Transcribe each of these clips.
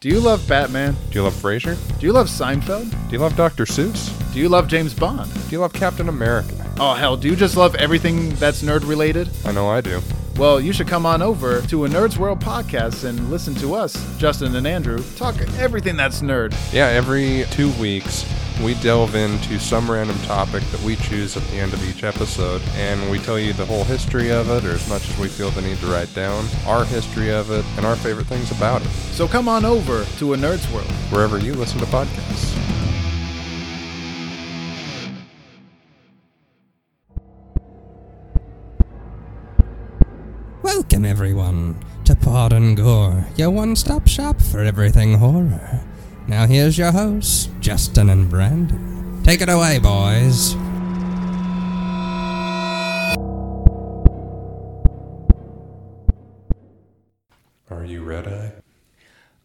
Do you love Batman? Do you love Frasier? Do you love Seinfeld? Do you love Dr. Seuss? Do you love James Bond? Do you love Captain America? Oh, hell, do you just love everything that's nerd related? I know I do. Well, you should come on over to a Nerd's World podcast and listen to us, Justin and Andrew, talk everything that's nerd. Yeah, every two weeks we delve into some random topic that we choose at the end of each episode, and we tell you the whole history of it, or as much as we feel the need to write down, our history of it, and our favorite things about it, So come on over to a Nerd's World. wherever you listen to podcasts. Welcome, everyone, to Pod and Gore, your one stop shop for everything horror. Now, here's your hosts, Justin and Brandon. Take it away, boys. Are you ready?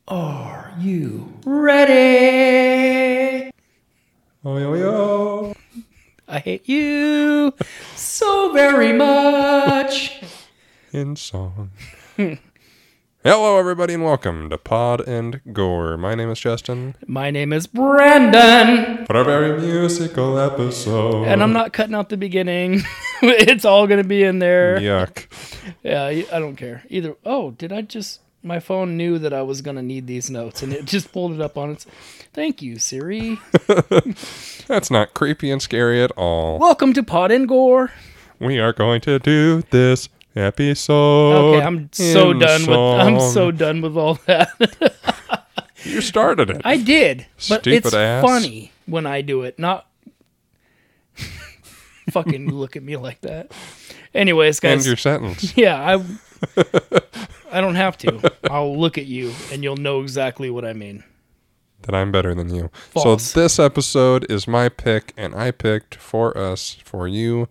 Are you ready? Oh, yo, yo. I hate you so very much. In song. Hello, everybody, and welcome to Pod and Gore. My name is Justin. My name is Brandon, For a very musical episode. and I'm not cutting out the beginning. it's all going to be in there. Yuck. Yeah, I don't care. Either. Oh, did I just. My phone knew that I was going to need these notes, and it just pulled it up on its. Thank you, Siri. That's not creepy and scary at all. Welcome to Pod and Gore. We are going to do this episode. Okay, I'm so done with. I'm so done with all that. You started it. I did, but Stupid it's ass. funny when I do it. Not fucking look at me like that. Anyways, guys. End your sentence. yeah, I. I don't have to. I'll look at you, and you'll know exactly what I mean. that I'm better than you. False. So this episode is my pick, and I picked for us, for you,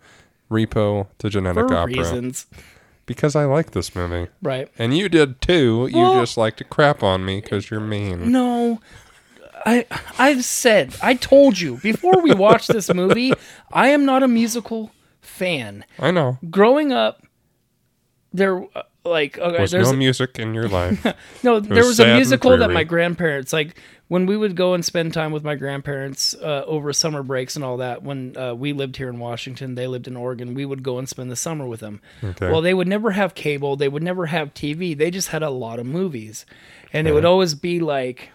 Repo to Genetic For Opera. reasons, Because I like this movie. right? And you did too. You Well- just like to crap on me because you're mean. No, I I've said I told you before we watched this movie. I am not a musical fan. I know. Growing up, there uh, like okay, There's there's no music in your life. No, there was was sad a and musical that dreary. my grandparents like when we would go and spend time with my grandparents uh, over summer breaks and all that. When uh, we lived here in Washington, they lived in Oregon. We would go and spend the summer with them. Okay. Well, they would never have cable. They would never have TV. They just had a lot of movies, and it would always be like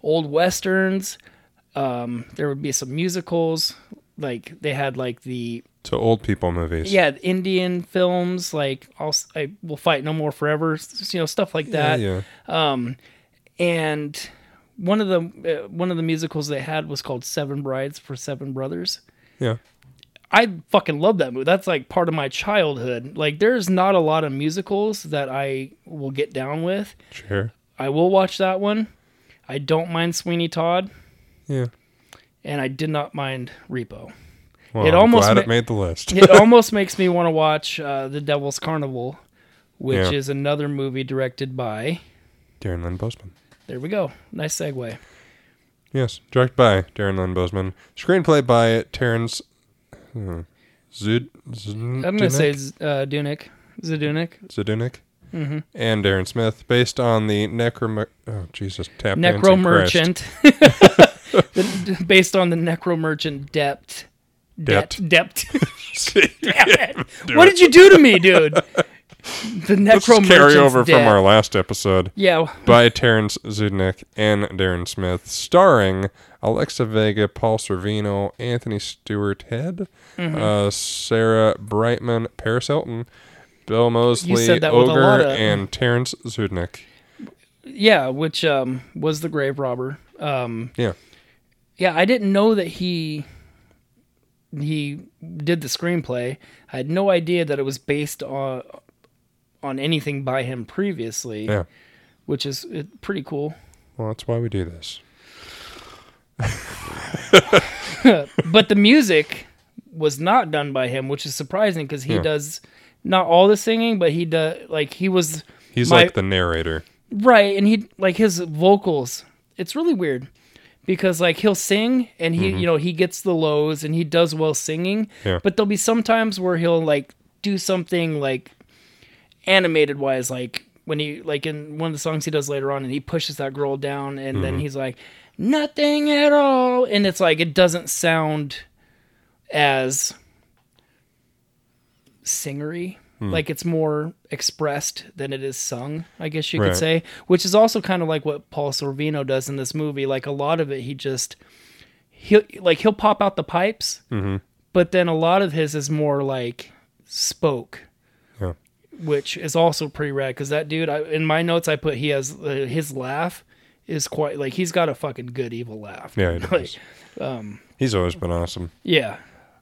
old westerns. Um, there would be some musicals. Like they had like the to old people movies. yeah Indian films like I'll, I will fight no more forever. You know stuff like that Yeah, yeah. and one of the uh, one of the musicals they had was called Seven Brides for Seven Brothers. Yeah. I fucking love that movie. That's like part of my childhood. Like there's not a lot of musicals that I will get down with. Sure. I will watch that one. I don't mind Sweeney Todd, Yeah. and I did not mind Repo. Well, It I'm almost glad ma- it made the list. It almost makes me want to watch uh, The Devil's Carnival, which Yeah. is another movie directed by. Darren Lynn Bousman. There we go. Nice segue. Yes, directed by Darren Lynn Bousman. Screenplay by Terrance hmm, Zud, I'm gonna say Z- uh, Dunic, Zadunik. Zadunik. Mm-hmm. And Darren Smith, based on the Necro. Oh Jesus! Tap Necro Merchant, The- based on the Necro Merchant Debt. Debt. Debt. Christ. Damn it. What did you do to me, dude? The Let's Necro carry Merchant's over dead. from our last episode Yeah, by Terrance Zdunich and Darren Smith, starring Alexa Vega, Paul Sorvino, Anthony Stewart Head, Mm-hmm. uh, Sarah Brightman, Paris Hilton, Bill Moseley, said that with a Ogre, of- and Terrance Zdunich. yeah, which um, was the grave robber. Um, Yeah. yeah, I didn't know that he he did the screenplay. I had no idea that it was based on on anything by him previously, Yeah. which is uh, pretty cool. Well, that's why we do this. but the music was not done by him, which is surprising because he Yeah. does not all the singing, but he does like he was He's My- like the narrator. right, and he like his vocals. It's really weird because like he'll sing and he you know he gets the lows and he does well singing, Yeah. but there'll be some times where he'll like do something like animated wise, like when he like in one of the songs he does later on, and he pushes that girl down, and then mm-hmm. he's like, "Nothing at all," and it's like it doesn't sound as singery. Hmm. Like it's more expressed than it is sung, I guess you Right. could say. Which is also kind of like what Paul Sorvino does in this movie. Like a lot of it, he just he'll like he'll pop out the pipes, mm-hmm. but then a lot of his is more like spoke. Which is also pretty rad. Because that dude, I, in my notes, I put he has uh, his laugh is quite like he's got a fucking good evil laugh. Yeah, he Like, does. He's always been awesome. yeah.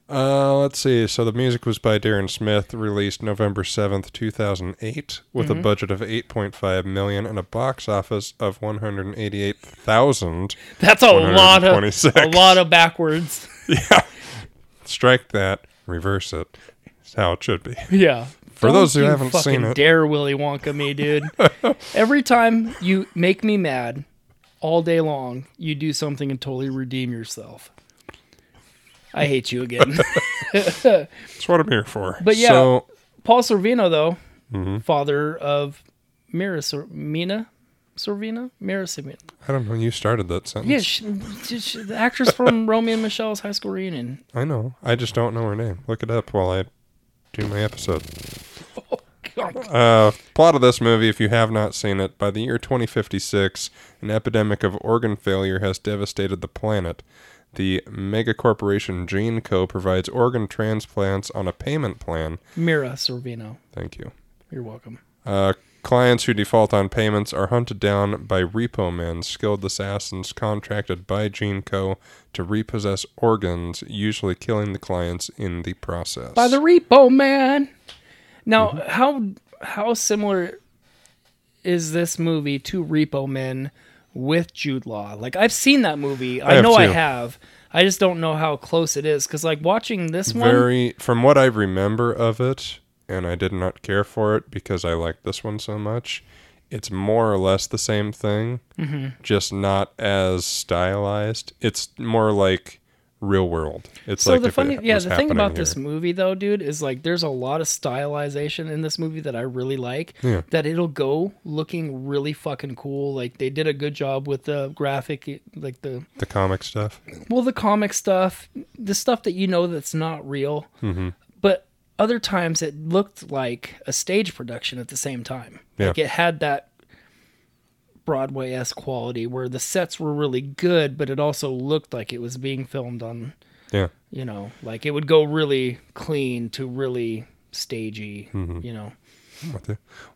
Uh, let's see. So the music was by Darren Smith, released November seventh, two thousand eight, with Mm-hmm. a budget of eight point five million and a box office of one hundred eighty-eight thousand. That's a lot of a lot of backwards. Yeah. Strike that. Reverse it. It's how it should be. Yeah. For those who haven't seen it. dare Willy Wonka me, dude. Every time you make me mad all day long, you do something and totally redeem yourself. I hate you again. That's what I'm here for. But yeah. So, Paul Sorvino, though, Mm-hmm. father of Mira Sor- Mina Sorvino? Mira Sorvino. I don't know. When you started that sentence. Yeah, she, she, she- the actress from Romeo and Michelle's high school reunion. I know. I just don't know her name. Look it up while I do my episode. Uh, plot of this movie, if you have not seen it, by the year 2056, an epidemic of organ failure has devastated the planet. The megacorporation GeneCo provides organ transplants on a payment plan. Mira Sorvino. Thank you. You're welcome. Uh, clients who default on payments are hunted down by repo men, skilled assassins contracted by GeneCo to repossess organs, usually killing the clients in the process. By the Repo Man. Now, how how similar is this movie to Repo Men with Jude Law? Like I've seen that movie. I, have know I have. I just don't know how close it is because like watching this one. very from what I remember of it, and I did not care for it because I liked this one so much. It's more or less the same thing, Mm-hmm. just not as stylized. It's more like real world. It's So like the funny, it yeah, the thing about this movie though, dude, is like there's a lot of stylization in this movie that I really like. Yeah. That it'll go looking really fucking cool. Like they did a good job with the graphic, like the the comic stuff. well, the comic stuff, the stuff that you know that's not real. Mm-hmm. But other times it looked like a stage production at the same time. Yeah. Like it had that Broadway esque quality where the sets were really good, but it also looked like it was being filmed on Yeah. you know like it would go really clean to really stagey Mm-hmm. you know.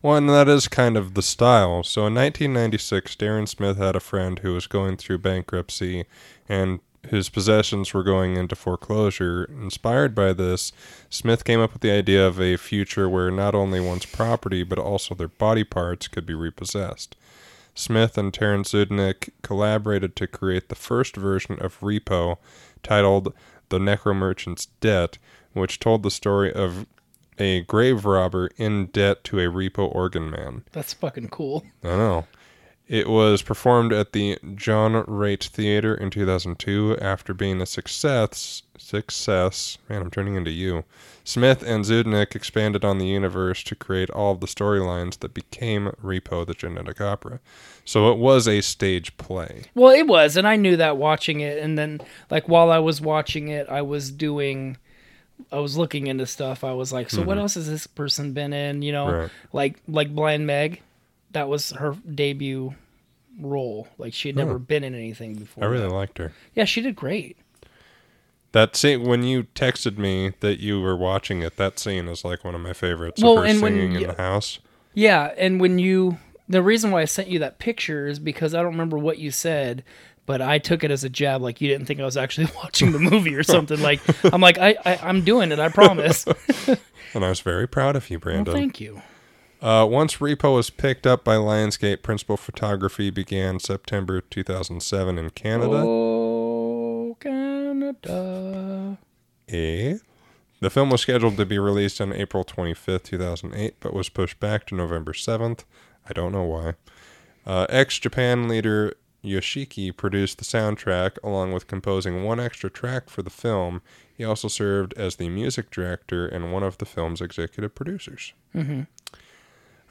Well, and that is kind of the style. So in 1996, Darren Smith had a friend who was going through bankruptcy and his possessions were going into foreclosure. Inspired by this, Smith came up with the idea of a future where not only one's property but also their body parts could be repossessed. Smith and Terrance Zdunich collaborated to create the first version of Repo, titled The Necromerchant's Debt, which told the story of a grave robber in debt to a repo organ man. that's fucking cool I know. It was performed at the John Raitt Theater in 2002 after being a success. Success. Man, I'm turning into you. Smith and Zdunich expanded on the universe to create all of the storylines that became Repo the Genetic Opera. So it was a stage play. well it was and i knew that watching it and then like while i was watching it i was doing i was looking into stuff i was like so what else has this person been in you know Mm-hmm. Right. like like blind meg that was her debut role like she had never been in anything before I really liked her. yeah she did great That scene when you texted me that you were watching it, that scene is like one of my favorites Well, of her and when singing you- in the house. Yeah, and when you the reason why I sent you that picture is because I don't remember what you said, but I took it as a jab, like you didn't think I was actually watching the movie or something. Like I'm like I, I I'm doing it, I promise. And I was very proud of you, well, Brandon. thank you. Uh, once Repo was picked up by Lionsgate, principal photography began September 2007 in Canada. Oh, Canada. Eh? The film was scheduled to be released on April 25th, 2008, but was pushed back to November 7th. I don't know why. Uh, X Japan leader Yoshiki produced the soundtrack along with composing one extra track for the film. He also served as the music director and one of the film's executive producers.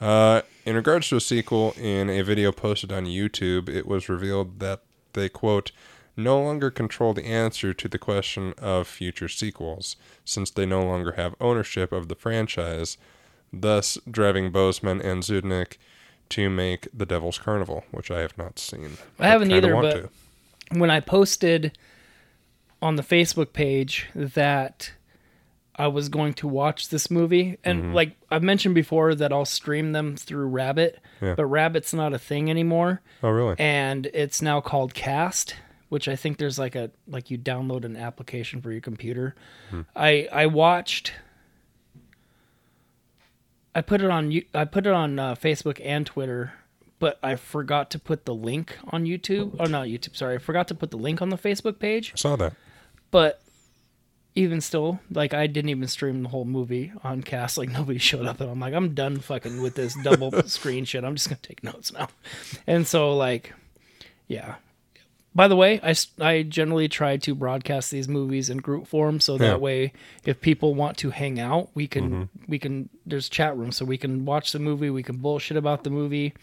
Uh, in regards to a sequel, in a video posted on YouTube, it was revealed that they, quote, no longer control the answer to the question of future sequels, since they no longer have ownership of the franchise, thus driving Bousman and Zdunich to make The Devil's Carnival, which I have not seen. I haven't kinda either, but when I posted on the Facebook page that I was going to watch this movie, and Mm-hmm. like I've mentioned before, that I'll stream them through Rabbit, Yeah. but Rabbit's not a thing anymore, Oh, really? and it's now called Kast, which I think there's like a like you download an application for your computer. Hmm. I I watched. I put it on you. I put it on uh, Facebook and Twitter, but I forgot to put the link on YouTube. Oh, not YouTube. Sorry, I forgot to put the link on the Facebook page. I saw that. But even still, like I didn't even stream the whole movie on Kast. Like nobody showed up, and I'm like, I'm done fucking with this double screen shit. I'm just gonna take notes now. And so, like, yeah. By the way, I I generally try to broadcast these movies in group form, so that Yeah. way, if people want to hang out, we can mm-hmm. we can. There's chat rooms, so we can watch the movie. We can bullshit about the movie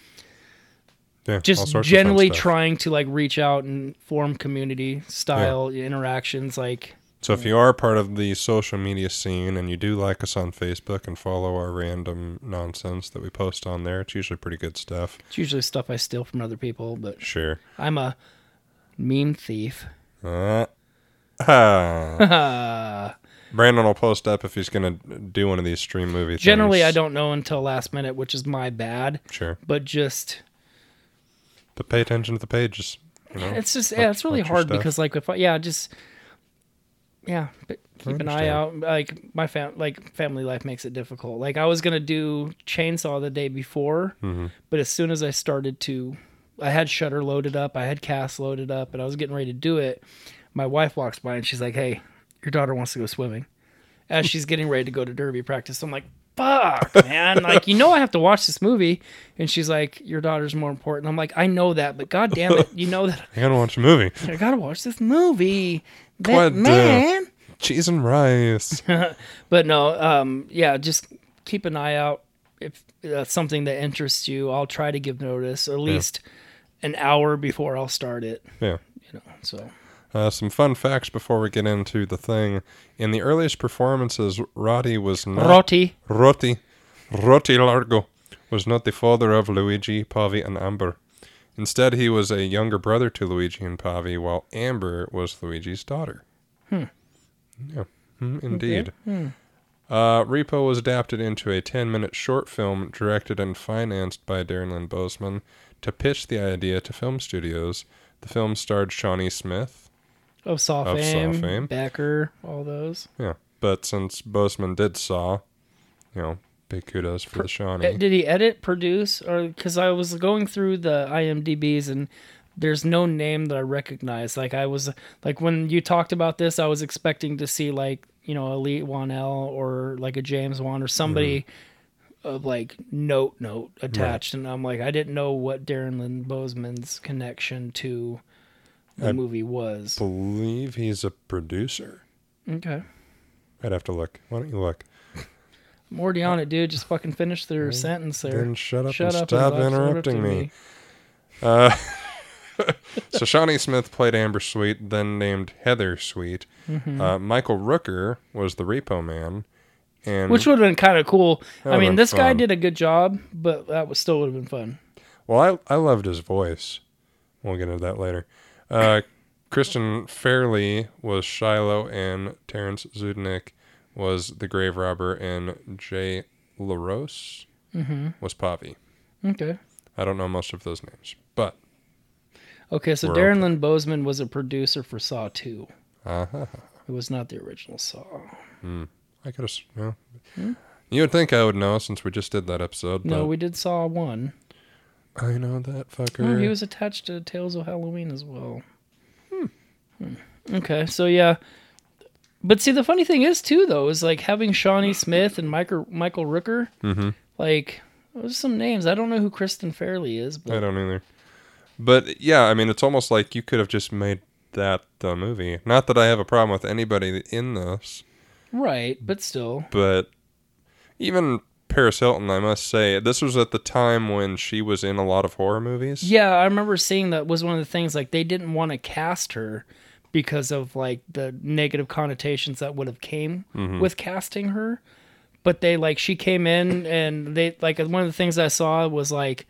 Yeah, just sorts of fun generally trying to like reach out and form community style interactions like So if you are part of the social media scene and you do like us on Facebook and follow our random nonsense that we post on there, it's usually pretty good stuff. it's usually stuff i steal from other people but Sure. i'm a meme thief Uh, ah. Brandon will post up if he's gonna do one of these stream movie. generally i don't know until last minute which is my bad Sure, but just but pay attention to the pages. You know, it's just yeah it's really hard stuff. because like if I, yeah just yeah but keep an eye out. Like my fam like family life makes it difficult. Like i was gonna do chainsaw the day before Mm-hmm. but as soon as i started to i had Shudder loaded up i had Kast loaded up and i was getting ready to do it. My wife walks by and she's like hey your daughter wants to go swimming. As she's getting ready to go to derby practice i'm like fuck man. Like you know i have to watch this movie. And she's like your daughter's more important. I'm like i know that but god damn it you know that I gotta watch a movie. I gotta watch this movie. That What, man. Cheese and rice. But no, um, yeah, just keep an eye out. If that's something that interests you, I'll try to give notice at least an hour before I'll start it. yeah. You know, so Uh, some fun facts before we get into the thing. In the earliest performances, Roddy was not Rotti. Rotti, Rotti Largo was not the father of Luigi, Pavi, and Amber. Instead, he was a younger brother to Luigi and Pavi, while Amber was Luigi's daughter. Hmm. Yeah, Hmm, indeed. Uh, Repo was adapted into a 10 minute short film directed and financed by Darren Lynn Bousman to pitch the idea to film studios. The film starred Shawnee Smith. Of Saw Of Saw fame, fame. Becker, all those. Yeah, but since Bousman did Saw, you know, big kudos for the Shawnee. Uh, Did he edit, produce, or because I was going through the IMDb's and there's no name that I recognize. Like I was like when you talked about this, I was expecting to see like you know Leigh Whannell or like a James Wan or somebody of like note note attached, and I'm like I didn't know what Darren Lynn Bousman's connection to the I movie was. believe he's a producer. Okay, I'd have to look. Why don't you look? I'm already on it, dude. Just fucking finish their sentence there. Then shut up Shut and up stop and interrupting me. Uh, so Shawnee Smith played Amber Sweet, then named Heather Sweet. Mm-hmm. Uh, Michael Rooker was the Repo Man, and Which would have been kind of cool. I mean, this guy did a good job, but that was still would have been fun. well, I I loved his voice. We'll get into that later. Uh, Kristen Fairley was Shiloh, and Terrence Zdunich was the grave robber, and Jay LaRose Mm-hmm. was Pavi. Okay. I don't know most of those names, but Okay, so Darren open. Lynn Bousman was a producer for Saw 2. uh-huh. It was not the original Saw. I could have. Well, You would think I would know since we just did that episode. Hmm? No, we did Saw 1. I know that fucker. Oh, he was attached to Tales of Halloween as well. Hmm. Okay, so yeah. But see, the funny thing is, too, though, is like having Shawnee Smith and Michael, Michael Rooker. Mhm. Like, those some names. I don't know who Kristen Fairley is, I but don't either. But yeah, I mean, it's almost like you could have just made that the movie. Not that I have a problem with anybody in this, right, but still. but even Paris Hilton, I must say, this was at the time when she was in a lot of horror movies. Yeah, I remember seeing that was one of the things like they didn't want to cast her because of like the negative connotations that would have came mm-hmm. with casting her. But they like she came in and they like one of the things I saw was like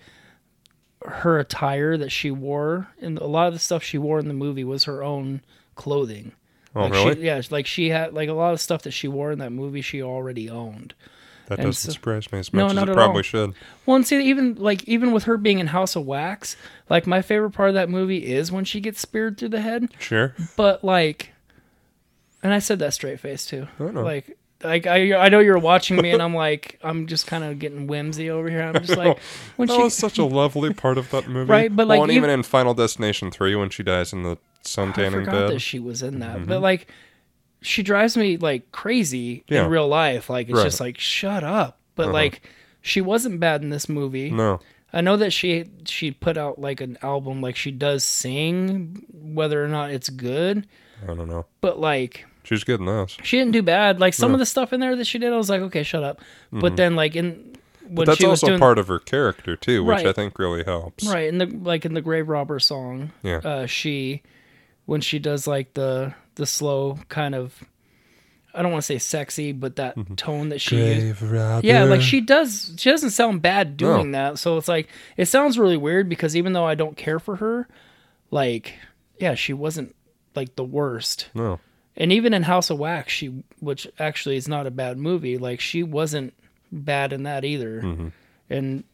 her attire that she wore and a lot of the stuff she wore in the movie was her own clothing. Oh, like really? She, yeah, like she had like a lot of stuff that she wore in that movie she already owned. That and doesn't so- surprise me as No, much not as it at all. probably should. Well, and see, even like even with her being in House of Wax, like my favorite part of that movie is when she gets speared through the head. Sure. But like, and I said that straight face too. I know. Like, like I I know you're watching me, and I'm like I'm just kind of getting whimsy over here. I'm just like when That she was such a lovely part of that movie. Right, but, like, and even even- in Final Destination 3 when she dies in the I suntanning forgot bed. that she was in that, but mm-hmm. like she drives me like crazy Yeah. in real life. Like it's Right. just like shut up. But like she wasn't bad in this movie. no. I know that she she put out like an album like she does sing whether or not it's good, I don't know. but like She's good in this. she didn't do bad. Like some of the stuff in there that she did, I was like, okay, shut up. But then like in when That's she was also doing part of her character too, which Right. I think really helps. right in the like in the Grave Robber song, Yeah. uh, she when she does like the the slow kind of I don't want to say sexy, but that Mm-hmm. tone that she used. Yeah, like she does. She doesn't sound bad doing that. So it's like it sounds really weird because even though I don't care for her, like yeah, she wasn't like the worst. No. And even in House of Wax, she which actually is not a bad movie. Like she wasn't bad in that either. Mm-hmm. And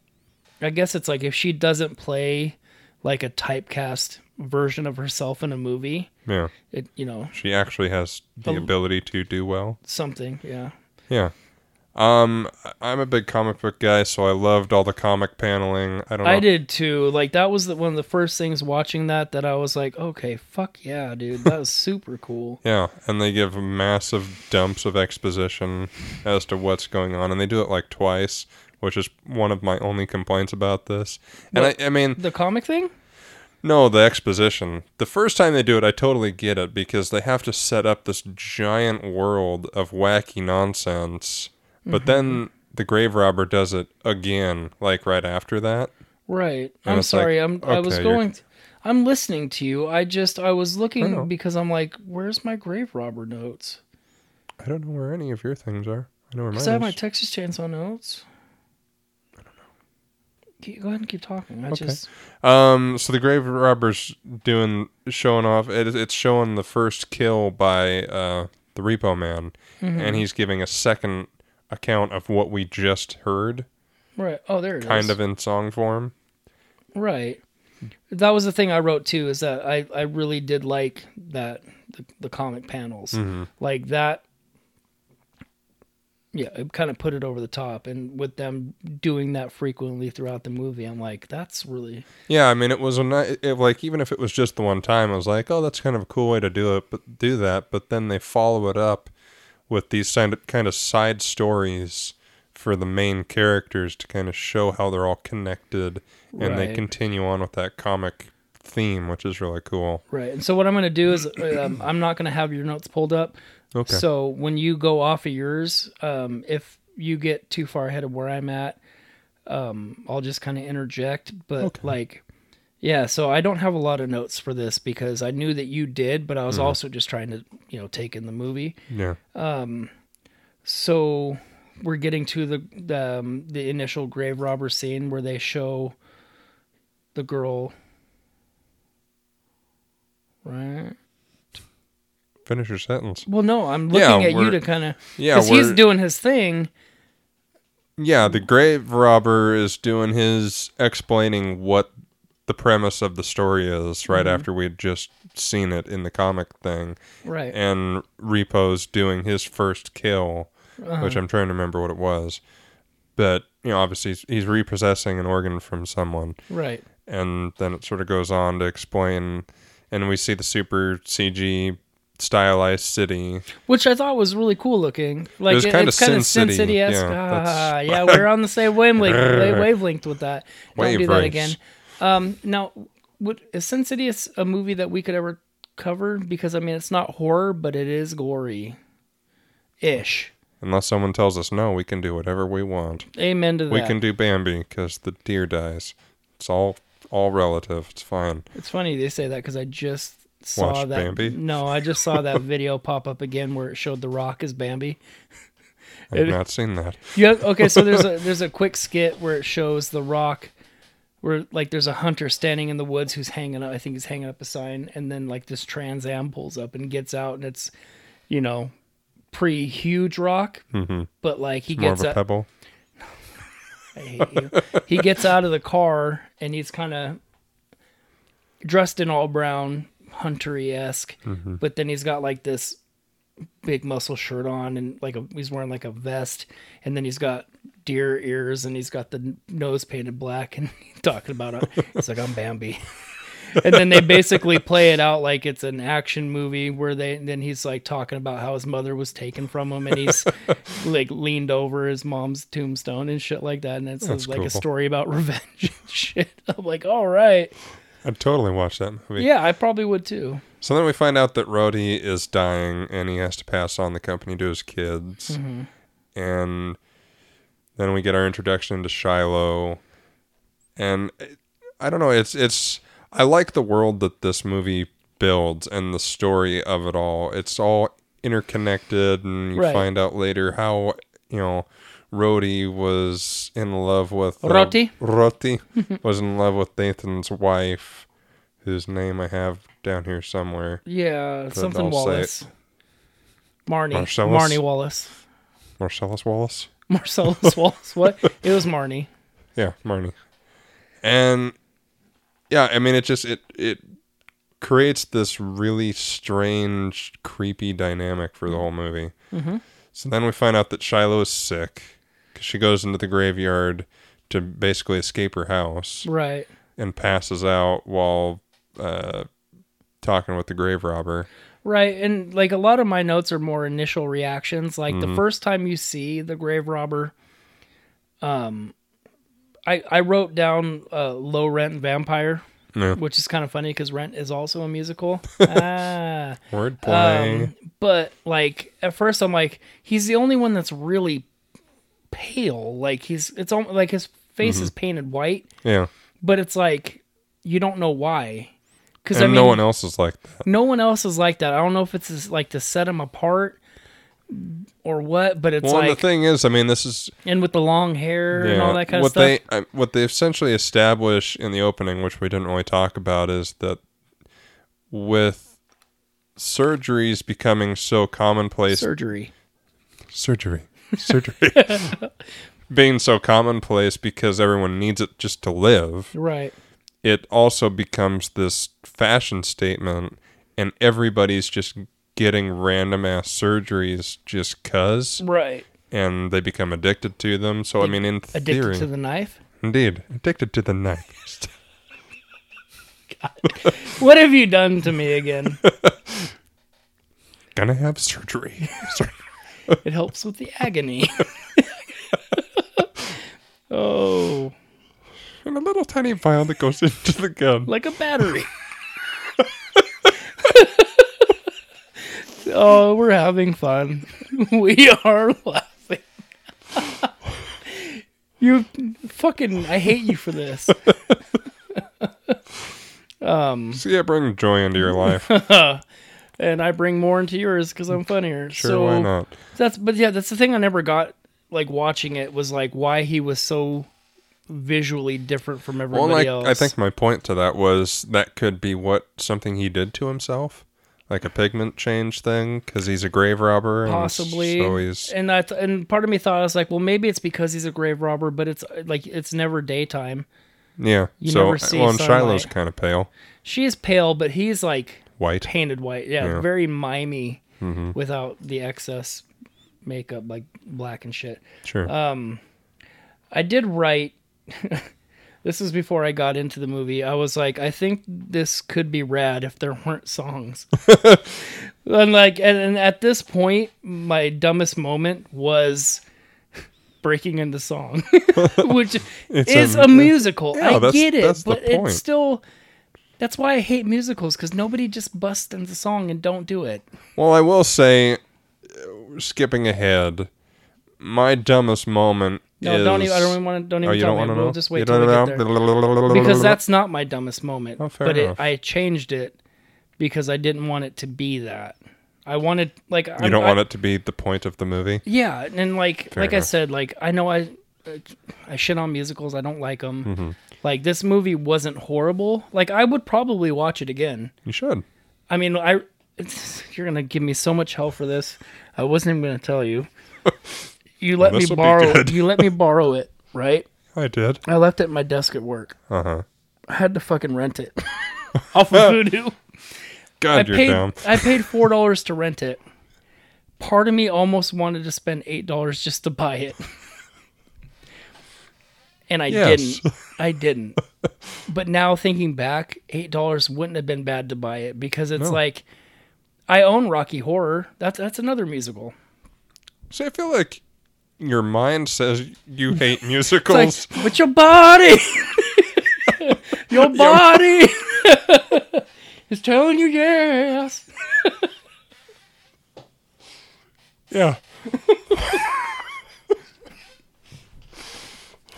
I guess it's like if she doesn't play like a typecast version of herself in a movie, Yeah. it you know She actually has the Um, ability to do well. something. Yeah. Yeah. Um, I'm a big comic book guy, so I loved all the comic paneling. I don't know. I did too. Like that was the, one of the first things watching that that I was like, okay, fuck yeah, dude, that was super cool. Yeah, and they give massive dumps of exposition as to what's going on, and they do it like twice, which is one of my only complaints about this. And I, I mean, The comic thing? No, the exposition. The first time they do it, I totally get it because they have to set up this giant world of wacky nonsense, but mm-hmm. then the grave robber does it again, like right after that. Right. And I'm it's like, sorry. I'm I was okay, going I'm listening to you. I just I was looking know. because I'm like, where's my grave robber notes? I don't know where any of your things are. I know where mine I have my is. Texas Chainsaw notes. I. Go ahead and keep talking. I Okay. just Um, so the grave robber's doing showing off. It, it's showing the first kill by uh, the Repo Man, Mm-hmm. and he's giving a second account of what we just heard, right. Oh, there it is. kind of in song form. Right. That was the thing I wrote too. Is that I I really did like that the, the comic panels Mm-hmm. like that. Yeah, it kind of put it over the top, and with them doing that frequently throughout the movie, I'm like, that's really Yeah, I mean, it was a ni- it, like even if it was just the one time, I was like, oh, that's kind of a cool way to do it, but do that. But then they follow it up with these kind of kind of side stories for the main characters to kind of show how they're all connected, and they continue on with that comic theme, which is really cool. right. And so what I'm gonna do is um, I'm not gonna have your notes pulled up. Okay. So when you go off of yours, um, if you get too far ahead of where I'm at, um, I'll just kind of interject. But like, yeah, so I don't have a lot of notes for this because I knew that you did, but I was also just trying to, you know, take in the movie. Yeah. Um, So we're getting to the the, um, the initial grave robber scene where they show the girl. Right. Finish your sentence. Well, no, I'm Yeah, looking at you to kind of Yeah, because he's doing his thing. Yeah, the grave robber is doing his explaining what the premise of the story is right Mm-hmm. after we had just seen it in the comic thing. Right. And Repo's doing his first kill, Uh-huh. which I'm trying to remember what it was. But, you know, obviously he's, he's repossessing an organ from someone. Right. And then it sort of goes on to explain, and we see the super CG stylized city. Which I thought was really cool looking. Like was it- kinda it's kind Sin of Sin City. Esque. Yeah, ah, yeah, we're on the same wavelength, wavelength with that. Don't Wave do that race. again. Um, now, would is Sin City a movie that we could ever cover? Because I mean, it's not horror, but it is gory, ish. Unless someone tells us no, we can do whatever we want. Amen to that. We can do Bambi because the deer dies. It's all all relative. It's fine. It's funny they say that because I just saw Watched that. Bambi? No, I just saw that video pop up again where it showed The Rock as Bambi. I've It- not seen that. Yeah. Okay. So there's a there's a quick skit where it shows The Rock, where like there's a hunter standing in the woods who's hanging up. I think he's hanging up a sign, and then like this Trans Am pulls up and gets out, and it's, you know, pre huge rock, hmm but like he More of gets a pebble. I hate you. he gets out of the car and he's kind of dressed in all brown, huntery esque, Mm-hmm. but then he's got like this big muscle shirt on and like a, he's wearing like a vest, and then he's got deer ears and he's got the nose painted black and talking about it. It's like I'm Bambi. and then they basically play it out like it's an action movie where they then he's like talking about how his mother was taken from him and he's like leaned over his mom's tombstone and shit like that and it's That's like cool. a story about revenge and shit i'm like all right I'd totally watch that movie. yeah i probably would too So then we find out that Rhodey is dying and he has to pass on the company to his kids. Mm-hmm. And then we get our introduction to Shiloh. And I don't know, it's it's I like the world that this movie builds and the story of it all. It's all interconnected and you Right. find out later how, you know, Rhodey was in love with uh, Rotti? Rotti was in love with Nathan's wife, whose name I have down here somewhere. yeah something wallace marnie Marcellus? marnie wallace Marcellus Wallace. marcellus wallace what it was marnie Yeah, Marnie. And yeah, I mean, it just it it creates this really strange, creepy dynamic for the whole movie. Mm-hmm. So then we find out that Shiloh is sick she goes into the graveyard to basically escape her house right and passes out while uh, talking with the grave robber. Right, and like a lot of my notes are more initial reactions. Like Mm-hmm. the first time you see the grave robber, um, I I wrote down uh, low rent vampire, Yeah. which is kind of funny because Rent is also a musical. ah, Wordplay. um, but like at first I'm like he's the only one that's really pale. Like he's it's almost like his face Mm-hmm. is painted white, yeah. but it's like you don't know why. Because I mean, no one else is like that. no one else is like that. I don't know if it's just, like to set them apart or what, but it's Well, like the thing is, I mean, this is and with the long hair and all that kind of what stuff. they what they essentially establish in the opening, which we didn't really talk about, is that with surgeries becoming so commonplace, Surgery. surgery, surgery, being so commonplace because everyone needs it just to live, Right. it also becomes this fashion statement, and everybody's just getting random ass surgeries just cause, Right. and they become addicted to them. So I mean, in Addicted theory, to the knife. Indeed, addicted to the knife. What have you done to me again? Gonna have surgery. it helps with the agony. oh, and a little tiny vial that goes into the gun. like a battery. oh, we're having fun. We are laughing. you fucking I hate you for this. um, See, I bring joy into your life. And I bring more into yours because I'm mm, funnier. Sure, so why not? that's but yeah, that's the thing I never got like watching it was like why he was so visually different from Well, everybody like, else. I think my point to that was that could be what something he did to himself, like a pigment change thing, because he's a grave robber. and possibly So and I th- and part of me thought I was like, well, maybe it's because he's a grave robber, but it's like it's never daytime. yeah. you so never uh, see well, and Shiloh's kind of pale, She is pale, but he's like white. painted white. Yeah, Yeah. Mm-hmm. very mimey without the excess makeup, like black and shit. Sure. Uh, I did write. this is before I got into the movie. I was like, I think this could be rad if there weren't songs. and like, and, and at this point, my dumbest moment was breaking into song, which is a- a musical. yeah, I get it, but it's still. That's why I hate musicals because nobody just busts into song and don't do it. Well, I will say, uh, skipping ahead, my dumbest moment No, is. don't even. I don't even want to. Don't Oh, even you tell don't want me. to We'll know? just You wait till we get there. Because that's not my dumbest moment. Oh, fair but it. I changed it because I didn't want it to be that. I wanted like You don't want it to be the point of the movie. Yeah, and like Fair like I said, like I know I I shit on musicals. I don't like them. Mm-hmm. Like this movie wasn't horrible. Like I would probably watch it again. You should. I mean, I it's, you're gonna give me so much hell for this. I wasn't even gonna tell you. You let me borrow. You let me borrow it, right? I did. I left it at my desk at work. Uh huh. I had to fucking rent it off of Vudu. God, I you're paid. dumb. I paid four dollars to rent it. Part of me almost wanted to spend eight dollars just to buy it, and I Yes. didn't. I didn't. But now thinking back, eight dollars wouldn't have been bad to buy it because it's No. like I own Rocky Horror. That's that's another musical. See, I feel like your mind says you hate musicals. like, but your body, your body is telling you yes. yeah.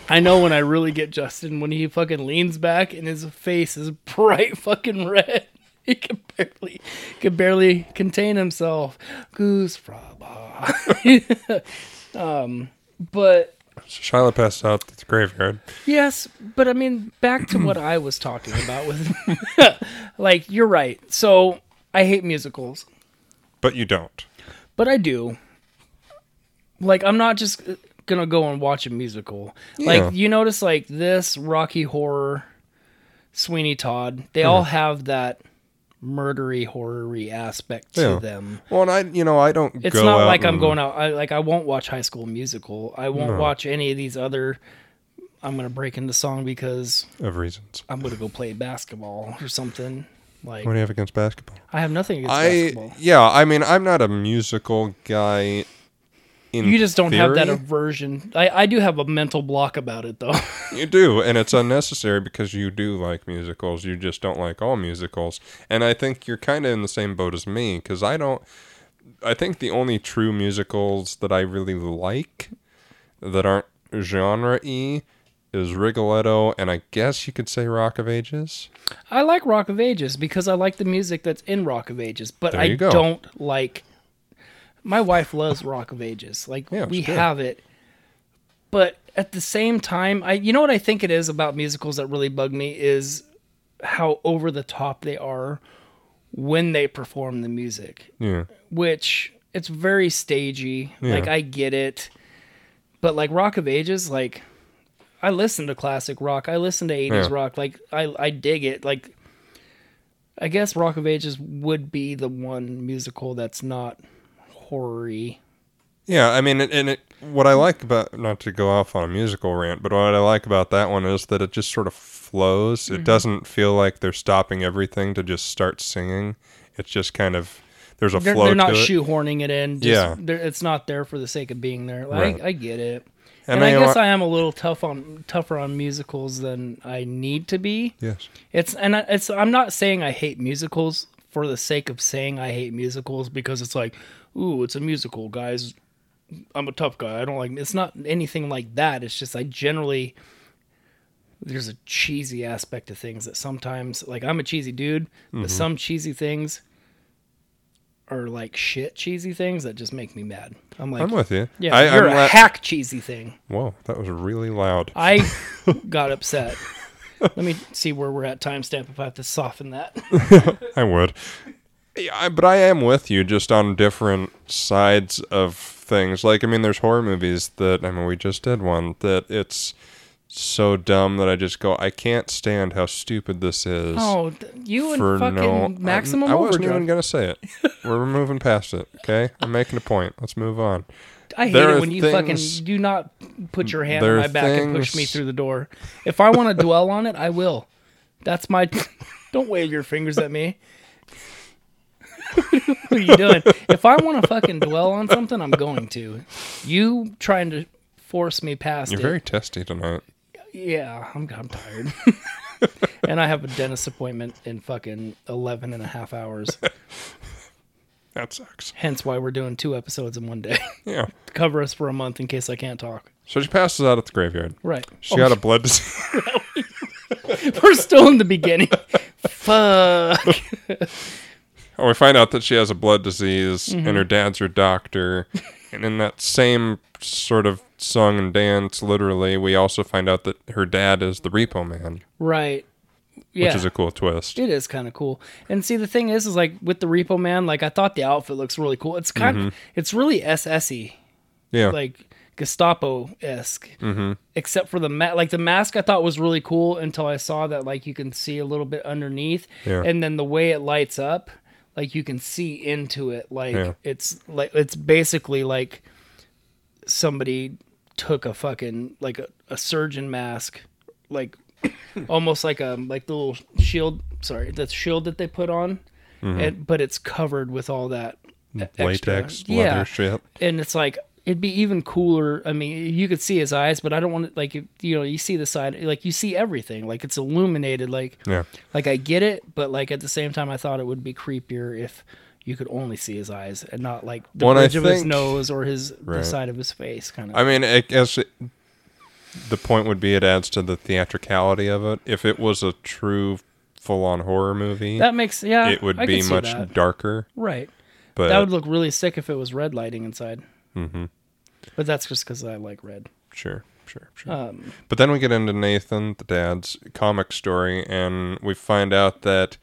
I know when I really get Justin when he fucking leans back and his face is bright fucking red. He can barely can barely contain himself. Goosfraba. um, but Shiloh passed out at the graveyard. yes, but I mean back to what I was talking about with like you're right. So I hate musicals, But you don't. but I do. Like I'm not just gonna go and watch a musical. Yeah. Like you notice like this Rocky Horror, Sweeney Todd, they all have that murdery horror-y aspect to Yeah. them. Well, and I, you know, I don't. It's go not out like I'm going out I like I won't watch High School Musical. I won't No. watch any of these other I'm gonna break into song because of reasons. I'm gonna go play basketball or something. Like What do you have against basketball? I have nothing against I basketball. yeah, I mean, I'm not a musical guy. You just don't have that aversion. I, I do have a mental block about it though. You do, and it's unnecessary because you do like musicals. You just don't like all musicals. And I think you're kind of in the same boat as me because I don't. I think the only true musicals that I really like that aren't genre y is Rigoletto, and I guess you could say Rock of Ages. I like Rock of Ages because I like the music that's in Rock of Ages, but I go. don't like. My wife loves Rock of Ages. Like Yeah, we have it, but at the same time, I you know what I think it is about musicals that really bug me is how over the top they are when they perform the music, Yeah, which it's very stagey. Yeah. Like I get it, but like Rock of Ages, like I listen to classic rock. I listen to 80s Yeah. rock. Like I I dig it. Like I guess Rock of Ages would be the one musical that's not horror-y. yeah. I mean, and- it, what I like about not to go off on a musical rant, but what I like about that one is that it just sort of flows. Mm-hmm. It doesn't feel like they're stopping everything to just start singing. It's just kind of there's a They're, flow they're not it. shoehorning it in. Just, Yeah. it's not there for the sake of being there. Like, Right. I, I get it. And And, I I- guess I am a little tough on tougher on musicals than I need to be. Yes. It's and I- it's I'm not saying I hate musicals for the sake of saying I hate musicals because it's like, ooh, it's a musical, guys. I'm a tough guy. I don't like it's not anything like that. It's just I generally there's a cheesy aspect to things that sometimes like I'm a cheesy dude, Mm-hmm. but some cheesy things are like shit cheesy things that just make me mad. I'm like I'm with you. yeah, I, you're I'm a la- hack cheesy thing. Whoa, that was really loud. I got upset. Let me see where we're at timestamp if I have to soften that. I would. Yeah, I- but I am with you just on different sides of things. Like, I mean, there's horror movies that, I mean, we just did one that it's so dumb that I just go, I can't stand how stupid this is. Oh, th- you and for fucking no maximum I, I wasn't overdrive. even gonna say it. We're moving past it. Okay, I'm making a point. Let's move on. I hate there it when you things- fucking do not put your hand on my back and push me through the door. If I want to dwell on it, I will. That's my. Don't wave your fingers at me. what are you doing? If I want to fucking dwell on something, I'm going to. You trying to force me past You're it. very testy tonight. Yeah, I'm, I'm tired. and I have a dentist appointment in fucking 11 and a half hours. That sucks. Hence why we're doing two episodes in one day. Yeah. to cover us for a month in case I can't talk. So she passes out at the graveyard. Right. She Oh, got a blood disease. We're still in the beginning. Fuck. Oh, we find out that she has a blood disease Mm-hmm. and her dad's her doctor. and in that same sort of song and dance, literally, we also find out that her dad is the repo man, Right. Yeah. which is a cool twist. It is kind of cool. And see, the thing is, is like with the Repo Man, like I thought the outfit looks really cool. It's kind Mm-hmm. of, it's really SSy, yeah. like Gestapo esque, mm-hmm. except for the ma- like the mask I thought was really cool until I saw that like you can see a little bit underneath, Yeah. and then the way it lights up, like you can see into it. Like Yeah. it's like it's basically like somebody took a fucking like a, a surgeon mask, like almost like a like the little shield. Sorry, that shield that they put on, mm-hmm. and but it's covered with all that e- extra- Latex, yeah, leather shit. and it's like it'd be even cooler. I mean, you could see his eyes, but I don't want to like you know you see the side like you see everything like it's illuminated like Yeah. like I get it, but like at the same time I thought it would be creepier if you could only see his eyes and not like the Well, and I bridge of his nose or his the side of his face kind of. I mean, I guess it, the point would be it adds to the theatricality of it. If it was a true full-on horror movie, that makes yeah. it would I be much that. darker. right. But that would look really sick if it was red lighting inside. Mhm. But that's just because I like red. sure, sure, sure. Um, But then we get into Nathan, the dad's comic story, and we find out that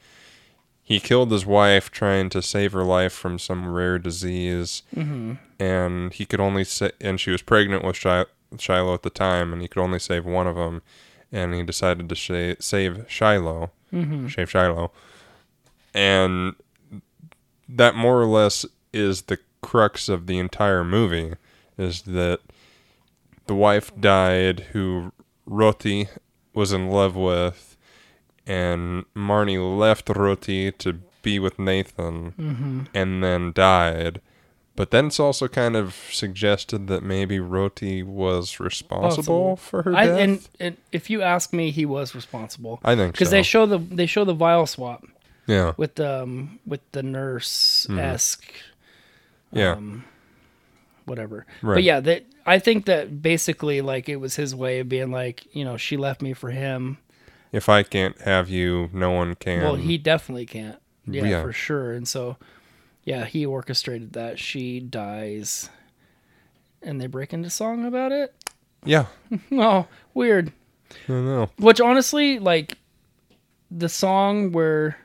he killed his wife trying to save her life from some rare disease, mhm. and he could only sa- and she was pregnant with Shi- Shiloh at the time, and he could only save one of them, and he decided to sha- save Shiloh, Mhm. shave Shiloh, and that more or less is the crux of the entire movie, is that the wife died who Rotti was in love with, and Marnie left Rotti to be with Nathan, Mm-hmm. and then died. But then it's also kind of suggested that maybe Rotti was responsible Possible. for her I, death. and, and if you ask me, he was responsible I think because so. they show the they show the vial swap yeah, with um with the nurse esque yeah, um, whatever. Right. But yeah, that I think that basically like it was his way of being like, you know, she left me for him. if I can't have you, no one can. well, he definitely can't. Yeah, Yeah. for sure. And so, yeah, he orchestrated that. She dies, and they break into song about it. yeah, Oh, weird. I don't know. Which honestly, like the song where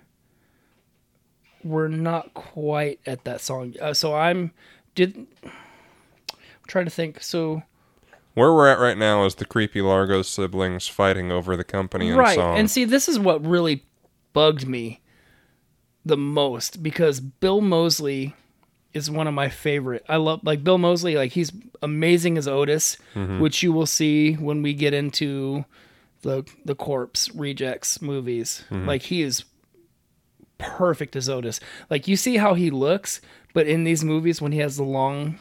we're not quite at that song. Uh, so I'm did trying to think. So Where we're at right now is the creepy Largo siblings fighting over the company and right, song. and see, this is what really bugged me the most because Bill Moseley is one of my favorite. I love like Bill Moseley, like he's amazing as Otis, Mm-hmm. which you will see when we get into the the Corpse Rejects movies. Mm-hmm. Like he is perfect as Otis. Like you see how he looks, but in these movies when he has the long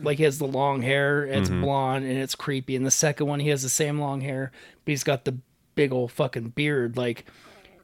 like he has the long hair and it's Mm-hmm. blonde and it's creepy. And the second one he has the same long hair, but he's got the big old fucking beard. Like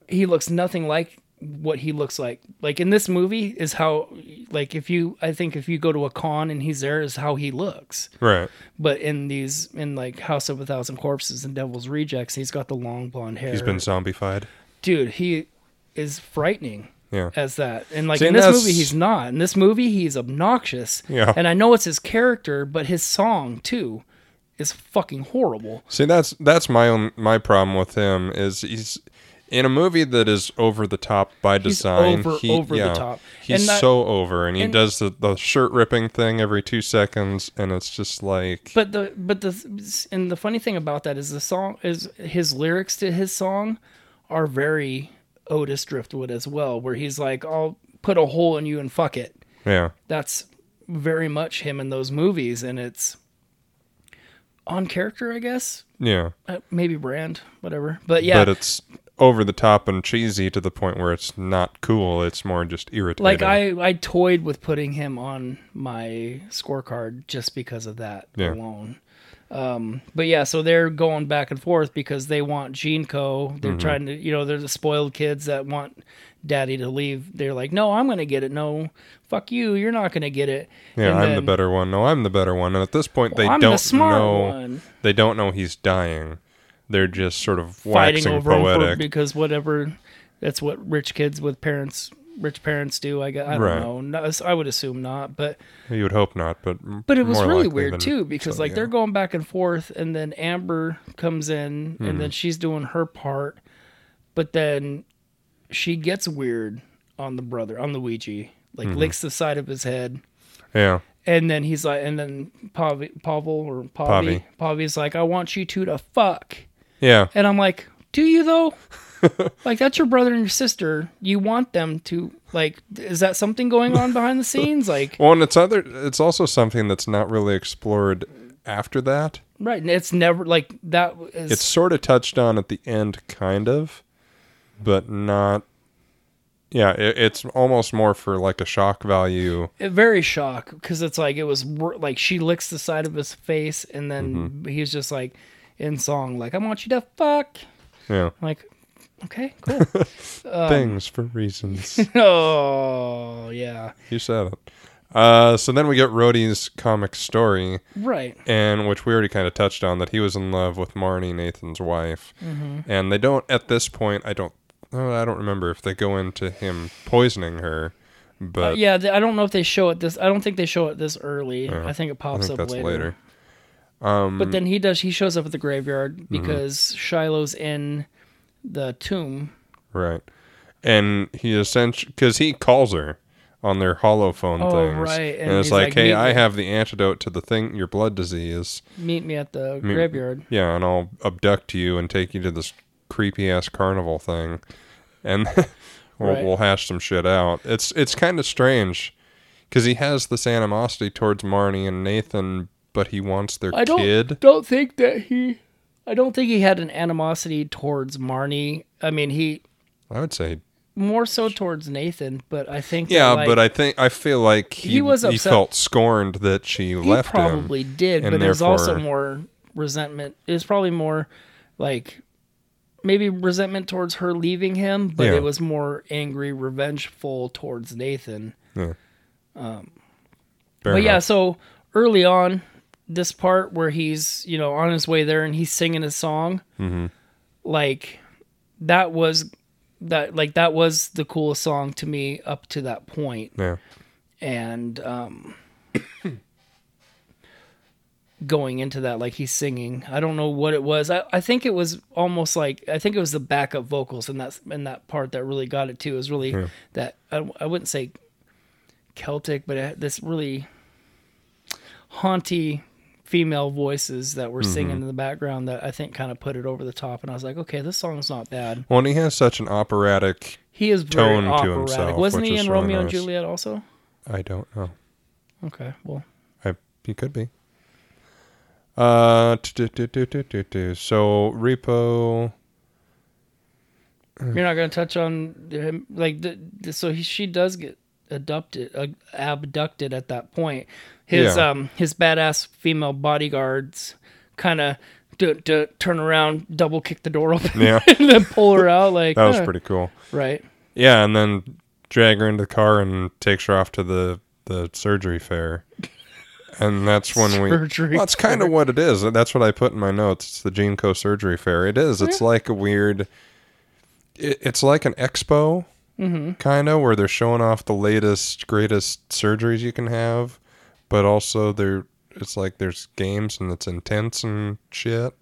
he looks nothing like what he looks like. Like in this movie is how like if you I think if you go to a con and he's there is how he looks. right. But in these in like House of a Thousand Corpses and Devil's Rejects, he's got the long blonde hair. He's been zombified. dude, he is frightening Yeah. as that. And like See, in this that's- movie he's not. In this movie he's obnoxious. Yeah. And I know it's his character, but his song too is fucking horrible. See, that's that's my own my problem with him is he's in a movie that is over the top by He's design. over- he, over the yeah, top. He's that- so over, and he and- does the, the shirt ripping thing every two seconds, and it's just like But the but the and the funny thing about that is the song is his lyrics to his song are very Otis Driftwood as well, where he's like, "I'll put a hole in you and fuck it." yeah, That's very much him in those movies, and it's on character, I guess. yeah. Uh, maybe brand, whatever. But yeah, But it's over the top and cheesy to the point where it's not cool. It's more just irritating. like I I toyed with putting him on my scorecard just because of that Yeah. alone. Um, but yeah, so they're going back and forth because they want GeneCo. They're Mm-hmm. trying to, you know, they're the spoiled kids that want daddy to leave. They're like, no, I'm going to get it. No, fuck you. You're not going to get it. Yeah, And I'm the better one. No, I'm the better one. And at this point, they I'm don't smart know. one. They don't know he's dying. They're just sort of Fighting waxing over him for, poetic. because whatever, that's what rich kids with parents, rich parents do. I guess I don't Right. know. No, I would assume not, but You would hope not, but But it was really weird than too because so, like yeah. they're going back and forth, and then Amber comes in, Mm-hmm. and then she's doing her part, but then she gets weird on the brother on the Ouija, like Mm-hmm. licks the side of his head, yeah, and then he's like, and then Pavi, Pavel or Pavi, Pavi. Pavi's like, I want you two to fuck, yeah, and I'm like, do you though? like that's your brother and your sister. You want them to like? Is that something going on behind the scenes? Like, Well, and it's other. It's also something that's not really explored after that. right? And it's never like that. Is, It's sort of touched on at the end, kind of, but not. Yeah, it, it's almost more for like a shock value. it very shock because it's like it was like she licks the side of his face and then Mm-hmm. he's just like in song like I want you to fuck Yeah, like okay cool Um, things for reasons. oh yeah you said it. Uh, so then we get Rotti's comic story, right and which we already kind of touched on that he was in love with Marnie, Nathan's wife, Mm-hmm. and they don't at this point. I don't. oh, I don't remember if they go into him poisoning her, but Uh, yeah I don't know if they show it this I don't think they show it this early I think it pops think up later. later. Um, but then he does he shows up at the Mm-hmm. graveyard because Shiloh's in the tomb Right. And he essentially, because he calls her on their holophone Oh, things. right, And, and it's like, like, hey, I have the antidote to the thing, your blood disease. meet me at the graveyard Yeah, and I'll abduct you and take you to this creepy ass carnival thing. And we'll, Right. we'll hash some shit out. It's, it's kind of strange because he has this animosity towards Marnie and Nathan, but he wants their I don't kid. don't think that he. I don't think he had an animosity towards Marnie. I mean, he I would say more so towards Nathan, but I think that, Yeah, like, but I think I feel like he, He was he upset- felt scorned that she he left probably him. Probably did, but there's also more resentment. It's probably more like maybe resentment towards her leaving him, but Yeah. it was more angry, revengeful towards Nathan. Um, Fair but yeah, so early on, this part where he's you know on his way there and he's singing his song, Mm-hmm. like that was that like that was the coolest song to me up to that point, yeah, and um, going into that like he's singing, I don't know what it was. I, I think it was almost like I think it was the backup vocals in that in that part that really got it too. It was really that I, I wouldn't say Celtic, but it had this really haunty female voices that were singing in the background that I think kind of put it over the top. And I was like, okay, this song's not bad. Well, and he has such an operatic. He is very Tone to operatic. himself, Wasn't he in really Romeo and. Juliet also? I don't know. Okay, well, I he could be. Uh, so repo. you're not going to touch on him like so he, she does get abducted uh, abducted at that point. His Yeah. um his badass female bodyguards kind of d- d- turn around, double kick the door open, Yeah, and then pull her out. Like that was "Huh." pretty cool. right. Yeah, and then drag her into the car and takes her off to the the surgery fair. And that's when we. Surgery Well, that's kind of what it is. That's what I put in my notes. It's the Gene Co. Surgery Fair. It is. It's like a weird. It, it's like an expo, Mm-hmm. kind of, where they're showing off the latest, greatest surgeries you can have, but also they're. It's like there's games and it's intense and shit.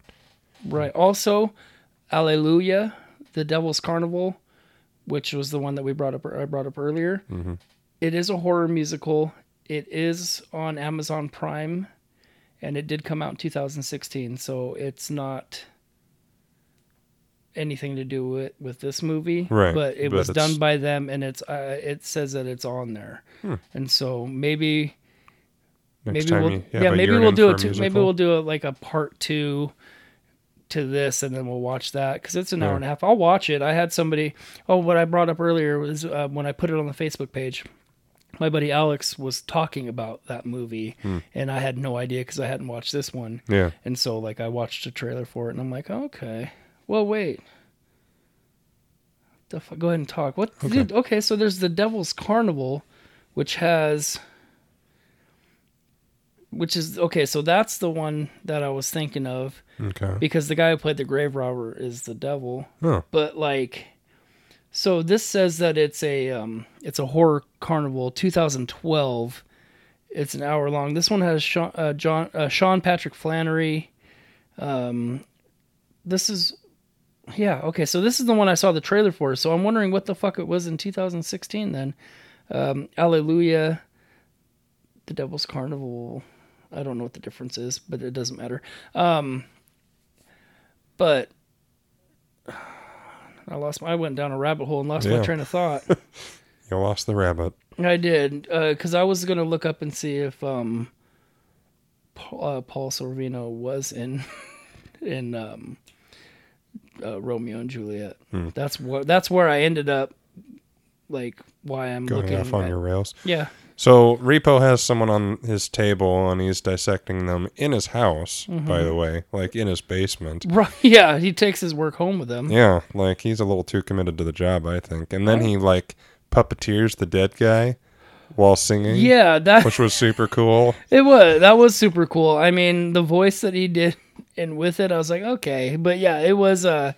Right. Also, Alleluia, the Devil's Carnival, which was the one that we brought up I brought up earlier. It is a horror musical. It is on Amazon Prime, and it did come out in 2016. So it's not anything to do with with this movie, Right, But it but was it's- done by them, and it's uh, it says that it's on there, Hmm. and so maybe maybe we'll you yeah, maybe we'll do it too. Maybe we'll do a, like a part two to this, and then we'll watch that because it's an hour and a half. I'll watch it. I had somebody. Oh, what I brought up earlier was uh, when I put it on the Facebook page. my buddy Alex was talking about that movie, Hmm. and I had no idea because I hadn't watched this one. Yeah. And so, like, I watched a trailer for it, and I'm like, okay. Well, wait. Go ahead and talk. What? Okay. Dude, okay, so there's the Devil's Carnival, which has. Which is okay, so that's the one that I was thinking of Okay. because the guy who played the grave robber is the devil. Oh. But like, so this says that it's a um, it's a horror carnival, 2012. It's an hour long. This one has Sean, uh, John uh, Sean Patrick Flanery. Um, this is, yeah, okay. So this is the one I saw the trailer for. So I'm wondering what the fuck it was in 2016 then. Um, Alleluia, The Devil's Carnival. I don't know what the difference is, but it doesn't matter. Um, but I lost. My, I went down a rabbit hole and lost Yeah. my train of thought. You lost the rabbit. I did because I was gonna look up and see if um, Paul, uh, Paul Sorvino was in in um, uh, Romeo and Juliet. Hmm. That's what. That's where I ended up. Like why I'm Going looking off on at- your rails. yeah So Repo has someone on his table and he's dissecting them in his house, Mm-hmm. by the way, like in his basement. right yeah he takes his work home with him. Yeah, like he's a little too committed to the job, I think. And then he like puppeteers the dead guy while singing, Yeah, that which was super cool. It was that was super cool. I mean, the voice that he did and with it, I was like, okay, but yeah, it was. Uh,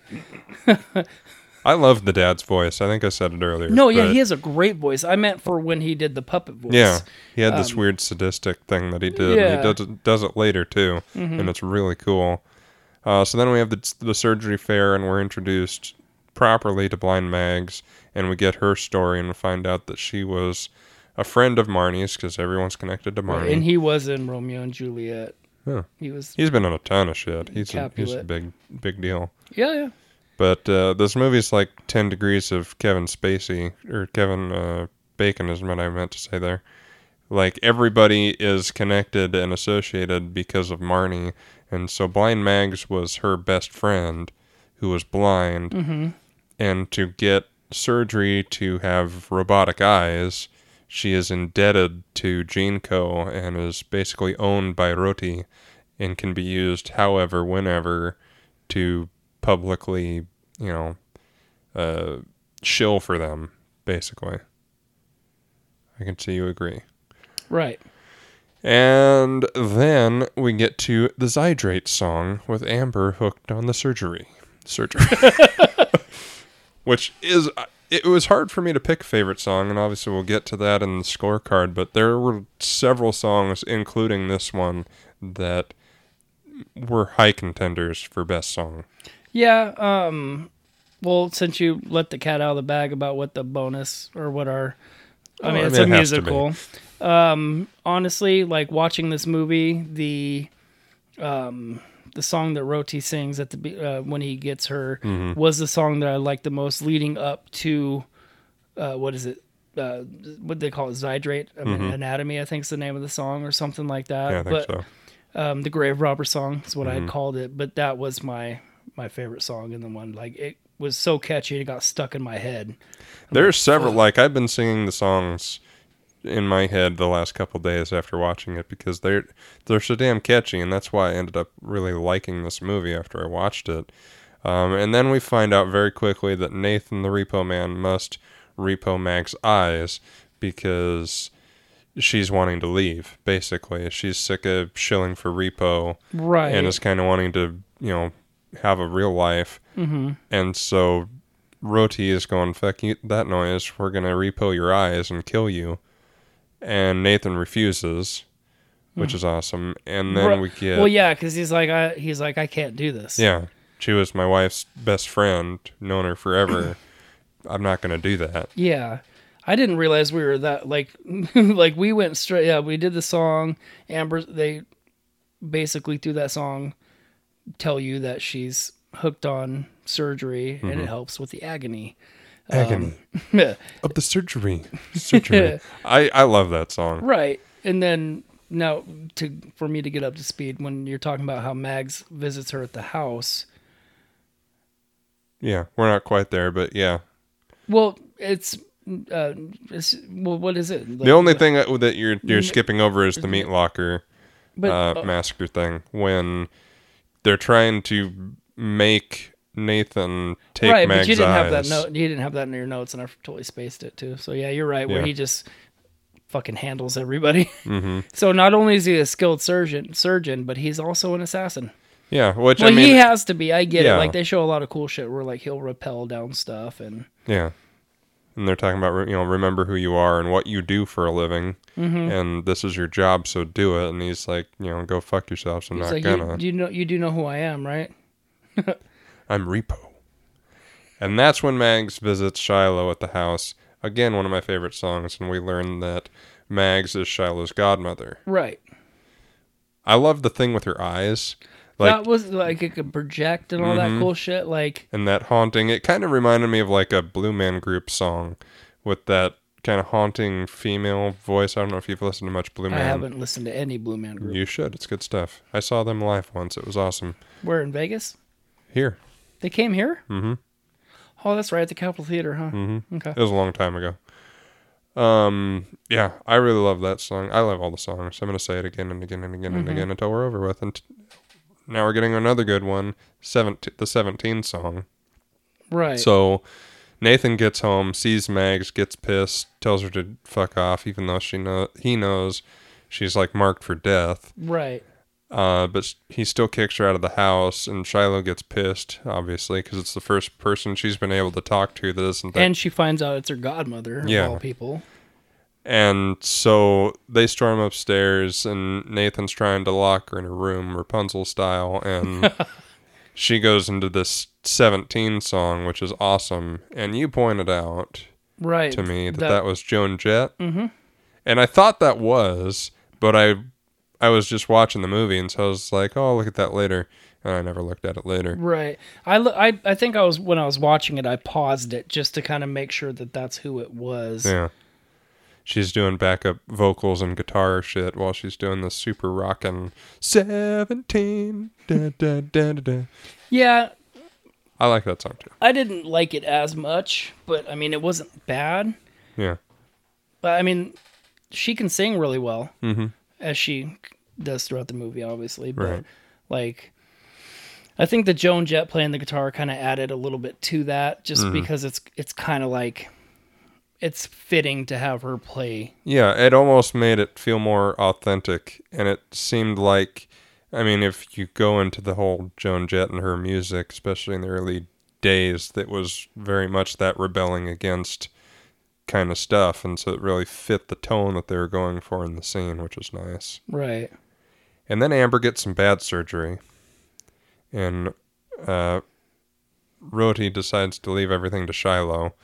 I love the dad's voice. I think I said it earlier. no, yeah, he has a great voice. I meant for when he did the puppet voice. Yeah, he had this weird sadistic thing that he did. yeah. And he does it, does it later too, and it's really cool. Uh, so then we have the, the surgery fair, and we're introduced properly to Blind Mags, and we get her story and we find out that she was a friend of Marnie's because everyone's connected to Marnie. and he was in Romeo and Juliet. Yeah. He was. he's been in a ton of shit. He's a, he's a big big deal. Yeah, yeah. But uh, this movie's like 10 degrees of Kevin Spacey, or Kevin uh, Bacon is what I meant to say there. Like, everybody is connected and associated because of Marnie. And so Blind Mags was her best friend who was blind. Mm-hmm. And to get surgery to have robotic eyes, she is indebted to Gene Co. and is basically owned by Rotti and can be used however, whenever to publicly, you know, uh, shill for them, basically. I can see you agree. Right. And then we get to the Zydrate song with Amber hooked on the surgery. Surgery. Which is, it was hard for me to pick a favorite song, and obviously we'll get to that in the scorecard, but there were several songs, including this one, that were high contenders for best song. Yeah. Um. Well, since you let the cat out of the bag about what the bonus or what our, I Oh, mean, I it's mean, a it has to be. musical. Um. Honestly, like watching this movie, the, um, the song that Rotti sings at the uh, when he gets her Mm-hmm. was the song that I liked the most, leading up to, uh, what is it? Uh, what they call it, Zydrate I mean, Anatomy, I think is the name of the song, or something like that. Mm-hmm. Yeah, I think but so. um, the Grave Robber song is what I Mm-hmm. had called it, but that was my my favorite song in the one. Like it was so catchy, it got stuck in my head. There's several, like, I've been singing the songs in my head the last couple days after watching it because they're they're so damn catchy, and that's why I ended up really liking this movie after I watched it. Um, and then we find out very quickly that Nathan the Repo Man must repo Mag's eyes because she's wanting to leave. Basically, she's sick of shilling for repo Right. and is kind of wanting to you know have a real life. Mm-hmm. And so Rotti is going, "Fuck you, that noise! We're gonna repo your eyes and kill you." And Nathan refuses, which is awesome. And then Ru- we get well, yeah, because he's like, I he's like, I can't do this. yeah, she was my wife's best friend, known her forever. I'm not gonna do that. Yeah. I didn't realize we were that like like we went straight. Yeah, we did the song. Amber, they basically through that song tell you that she's hooked on surgery and Mm-hmm. it helps with the agony. Agony Um, of the surgery. Surgery. I I love that song. Right. And then now to for me to get up to speed when you're talking about how Mags visits her at the house. Yeah, we're not quite there, but yeah. Well, it's uh, it's, well, what is it? The only thing that, that you're you're skipping over is the meat locker but, uh, uh, massacre thing when they're trying to make Nathan take right, Meg's but you didn't have that note. You didn't have that in your notes, and I totally spaced it too. So yeah, you're right. Where Yeah. he just fucking handles everybody. hmm So not only is he a skilled surgeon, surgeon, but he's also an assassin. Yeah, which Well, I mean, he has to be. I get Yeah. it. Like they show a lot of cool shit where like he'll rappel down stuff and yeah, and they're talking about you know remember who you are and what you do for a living, Mm-hmm. and this is your job, so do it. And he's like, you know, go fuck yourself. I'm he's not like, gonna. you, you know, you do know who I am, right? I'm Repo. And that's when Mags visits Shiloh at the house. Again, one of my favorite songs, and we learn that Mags is Shiloh's godmother. Right. I love the thing with her eyes. Like that was like it could project and all Mhm. that cool shit. Like and that haunting it kind of reminded me of like a Blue Man Group song with that kind of haunting female voice. I don't know if you've listened to much Blue Man. I haven't listened to any Blue Man group. You should. It's good stuff. I saw them live once. It was awesome. Where in Vegas? Here. They came here. Mm-hmm. Oh, that's right at the Capitol Theater, huh? Mm-hmm. Okay. It was a long time ago. Um, yeah, I really love that song. I love all the songs. I'm gonna say it again and again and again and Mhm. again until we're over with. And t- now we're getting another good one. Seventeen, the 17 song. Right. So Nathan gets home, sees Mags, gets pissed, tells her to fuck off, even though she know he knows she's like marked for death. right. Uh, but he still kicks her out of the house, and Shiloh gets pissed, obviously, because it's the first person she's been able to talk to that isn't that And she finds out it's her godmother of Yeah. all people. And so they storm upstairs, and Nathan's trying to lock her in a room, Rapunzel style, and she goes into this 17 song, which is awesome. And you pointed out Right. to me that That- that, was Joan Jett, Mhm. and I thought that was, but I, I was just watching the movie, and so I was like, oh, I'll look at that later, and I never looked at it later. Right. I, lo- I I think I was when I was watching it, I paused it just to kind of make sure that that's who it was. Yeah. She's doing backup vocals and guitar shit while she's doing the super rockin' 17. Da, da, da, da, da. Yeah, I like that song too. I didn't like it as much, but I mean, it wasn't bad. Yeah. But I mean, she can sing really well, Mm-hmm. as she does throughout the movie, obviously. But Right. like, I think the Joan Jett playing the guitar kind of added a little bit to that, just Mm-hmm. because it's it's kind of like it's fitting to have her play. Yeah, it almost made it feel more authentic, and it seemed like, I mean, if you go into the whole Joan Jett and her music, especially in the early days, that was very much that rebelling against kind of stuff, and so it really fit the tone that they were going for in the scene, which was nice. Right. And then Amber gets some bad surgery, and uh, Rotti decides to leave everything to Shiloh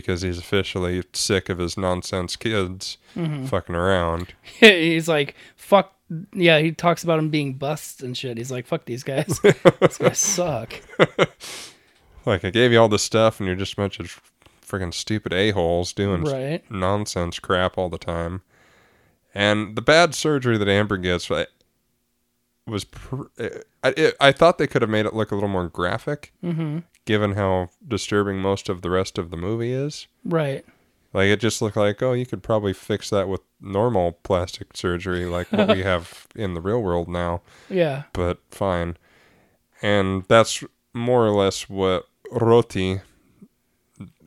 because he's officially sick of his nonsense kids Mm-hmm. fucking around. He's like, fuck. Yeah, he talks about him being busts and shit. He's like, fuck these guys. these guys suck. Like I gave you all this stuff, and you're just a bunch of freaking stupid a holes doing Right. nonsense crap all the time. And the bad surgery that Amber gets was, pr- I, it, I thought they could have made it look a little more graphic, Mm-hmm. Given how disturbing most of the rest of the movie is. Right. Like it just looked like, oh, you could probably fix that with normal plastic surgery, like what we have in the real world now. Yeah. But fine. And that's more or less what Rotti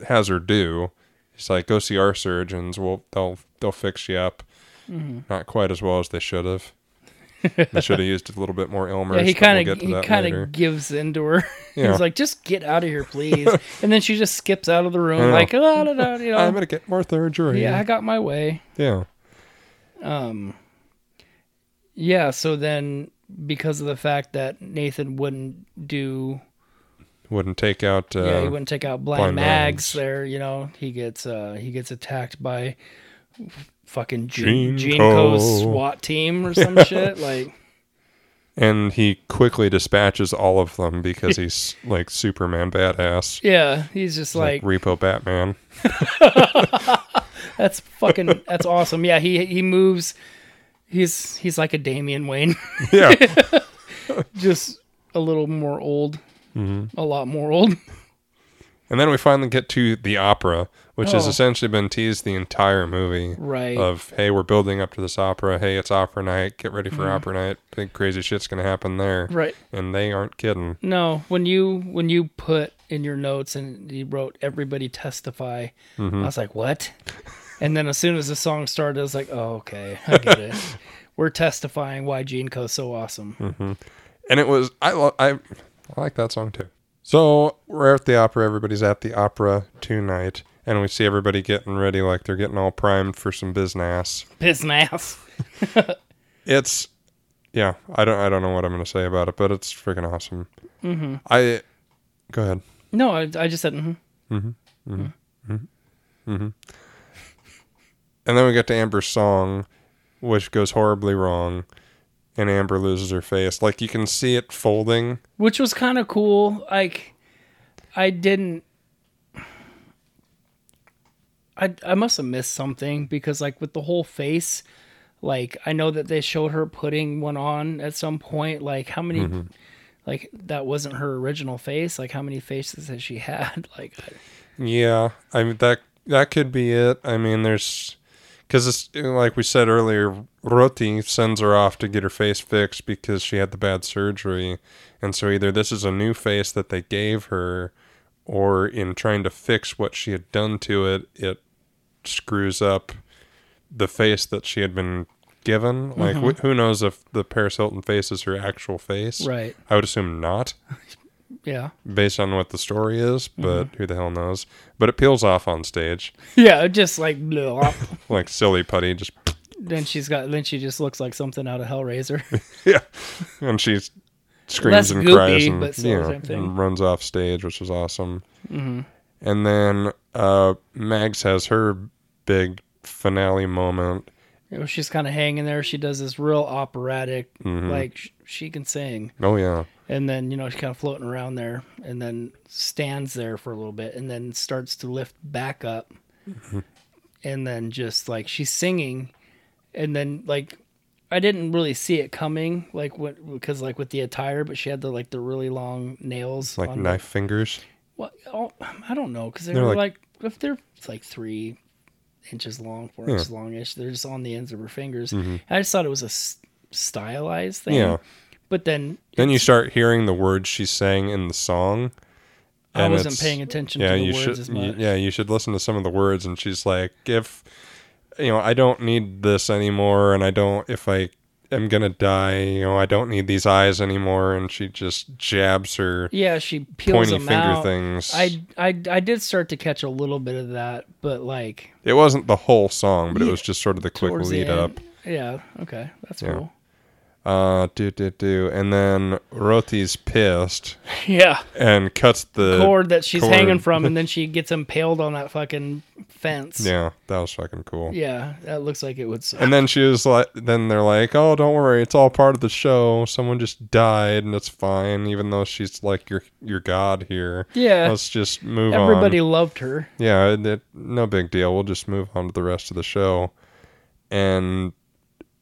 has her do. He's like, go see our surgeons. Well, they'll they'll fix you up. Mm-hmm. Not quite as well as they should have. They should have used a little bit more Elmer. Yeah, he kind of we'll he kind of gives in to her. Yeah. He's like, just get out of here, please. and then she just skips out of the room, like, "Ah, da, da," you know, I'm gonna get more surgery. yeah, I got my way. yeah. Um, yeah. So then, because of the fact that Nathan wouldn't do, Wouldn't take out. Uh, yeah, he wouldn't take out blind, blind mags. Mags. There, you know, he gets uh he gets attacked by fucking Gene, Gene Gene Co. Co's SWAT team or some shit. Like, and he quickly dispatches all of them because he's like Superman badass. yeah, he's just Like, like Repo Batman. That's fucking that's awesome. Yeah, he he moves he's he's like a Damian Wayne. Yeah. Just a little more old. hmm A lot more old. And then we finally get to the opera, which has Oh. essentially been teased the entire movie. Right. Of hey, we're building up to this opera. Hey, it's opera night. Get ready for Mm-hmm. opera night. Big crazy shit's gonna happen there. Right. And they aren't kidding. No, when you when you put in your notes and you wrote everybody testify, Mm-hmm. I was like, what? And then as soon as the song started, I was like, oh, okay, I get it. We're testifying why Gene Co's so awesome. and it was I lo- I I like that song too. So we're at the opera. Everybody's at the opera tonight, and we see everybody getting ready, like they're getting all primed for some business. Pissing ass. It's yeah. I don't I don't know what I'm gonna say about it, but it's freaking awesome. Mm-hmm. I go ahead. No, I, I just said, mm-hmm. Mm-hmm, mm-hmm, mm And then we get to Amber's song, which goes horribly wrong, and Amber loses her face. Like you can see it folding. which was kind of cool. Like, I didn't. I I must have missed something because like with the whole face, like I know that they showed her putting one on at some point. Like how many, mm-hmm. like that wasn't her original face. Like how many faces has she had? Like Yeah, I mean that that could be it. I mean, there's because it's like we said earlier. Rotti sends her off to get her face fixed because she had the bad surgery, and so either this is a new face that they gave her, or in trying to fix what she had done to it, it screws up the face that she had been given. Like wh- mm-hmm. who knows if the Paris Hilton face is her actual face? right, I would assume not yeah, based on what the story is, but who the hell knows? But it peels off on stage yeah, just like like silly putty, just then she's got then she just looks like something out of Hellraiser. yeah, and she screams Less and goopy, cries and, but you know, thing. and runs off stage, which was awesome. Mm-hmm. And then uh, Mags has her big finale moment. You know, she's kind of hanging there. She does this real operatic, Mm-hmm. like sh- she can sing. Oh yeah, and then you know she's kind of floating around there and then stands there for a little bit and then starts to lift back up and then just like she's singing and then like i didn't really see it coming like what because like with the attire but she had the like the really long nails like on knife fingers. the, what oh, i don't know because they're, They're like, like- if they're like three inches long four Yeah. Mm-hmm. inches longish they're just on the ends of her fingers i just thought it was a s- stylized thing Yeah. But then Then you start hearing the words she's saying in the song. I wasn't paying attention yeah, to the you words should. as much. Yeah, you should listen to some of the words. And she's like, if you know, I don't need this anymore, and I don't. If I am gonna die, you know, I don't need these eyes anymore. And she just jabs her Yeah, she peels pointy them finger out. things. I, I I did start to catch a little bit of that, but like it wasn't the whole song, but it was just sort of the quick towards the lead up. Yeah, okay, that's Yeah. cool. Uh, do do do, and then Rotti's pissed Yeah, and cuts the cord that she's cord. hanging from, and then she gets impaled on that fucking fence. Yeah, that was fucking cool. yeah, that looks like it would. Suck. And then she was like, then they're like, oh, don't worry, it's all part of the show. Someone just died, and it's fine, even though she's like your your god here. yeah, Let's just move everybody on. Everybody loved her. Yeah, it- no big deal. We'll just move on to the rest of the show, and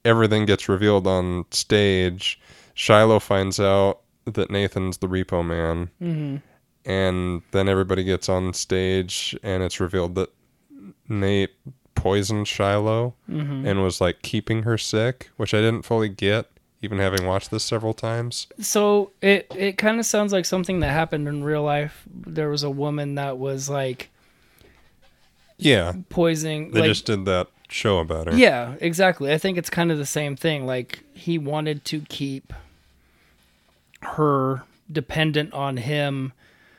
everything gets revealed on stage. Shiloh finds out that Nathan's the Repo Man, hmm and then everybody gets on stage, and it's revealed that Nate poisoned Shiloh hmm and was like keeping her sick, which I didn't fully get, even having watched this several times. So it it kind of sounds like something that happened in real life. There was a woman that was like Yeah, poisoning. they like, just did that show about her. Yeah, exactly. I think it's kind of the same thing. Like he wanted to keep her dependent on him,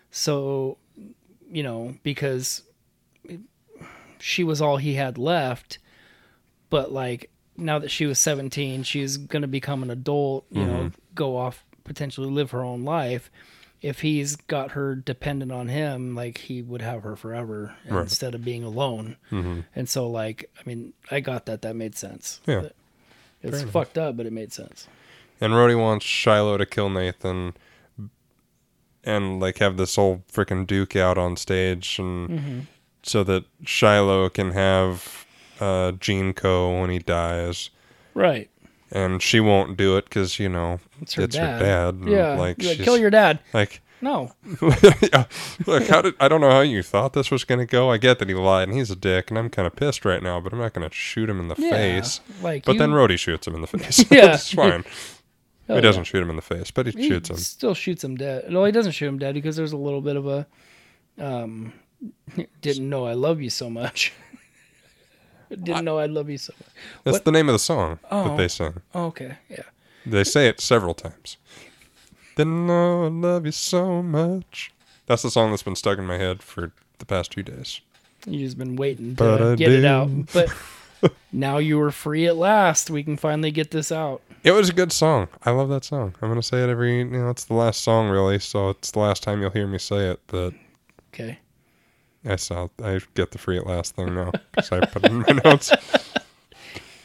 so you know because she was all he had left. But like now that she was seventeen, she's gonna become an adult. You know, mm-hmm. go off potentially live her own life. If he's got her dependent on him, like he would have her forever Right. instead of being alone. hmm And so, like, I mean, I got that. That made sense. Yeah. But It's fucked up, but it made sense. And Rotti wants Shiloh to kill Nathan and like have this whole freaking duke out on stage and Mm-hmm. so that Shiloh can have uh Gene Co when he dies. Right. And she won't do it because you know It's her it's dad. her dad. and, Yeah. like like, kill your dad. like No. yeah. Look, how did I don't know how you thought this was going to go. I get that he lied and he's a dick, and I'm kind of pissed right now. But I'm not going to shoot him in the Yeah, face. like But you- then Rotti shoots him in the face. Yeah. it's fine. Oh, he doesn't shoot him in the face, but he, He shoots him. Still shoots him dead. No, he doesn't shoot him dead because there's a little bit of a um didn't know I love you so much. Didn't know I love you so much. That's what- the name of the song Oh. that they sing. Oh, okay, yeah. They say it several times. Didn't know I love you so much. That's the song that's been stuck in my head for the past two days. You just been waiting to I get it out. But now you are free at last. We can finally get this out. It was a good song. I love that song. I'm gonna say it every. You know, it's the last song really, so it's the last time you'll hear me say it. But Okay. I saw. I get the free at last thing now because I put it in my notes.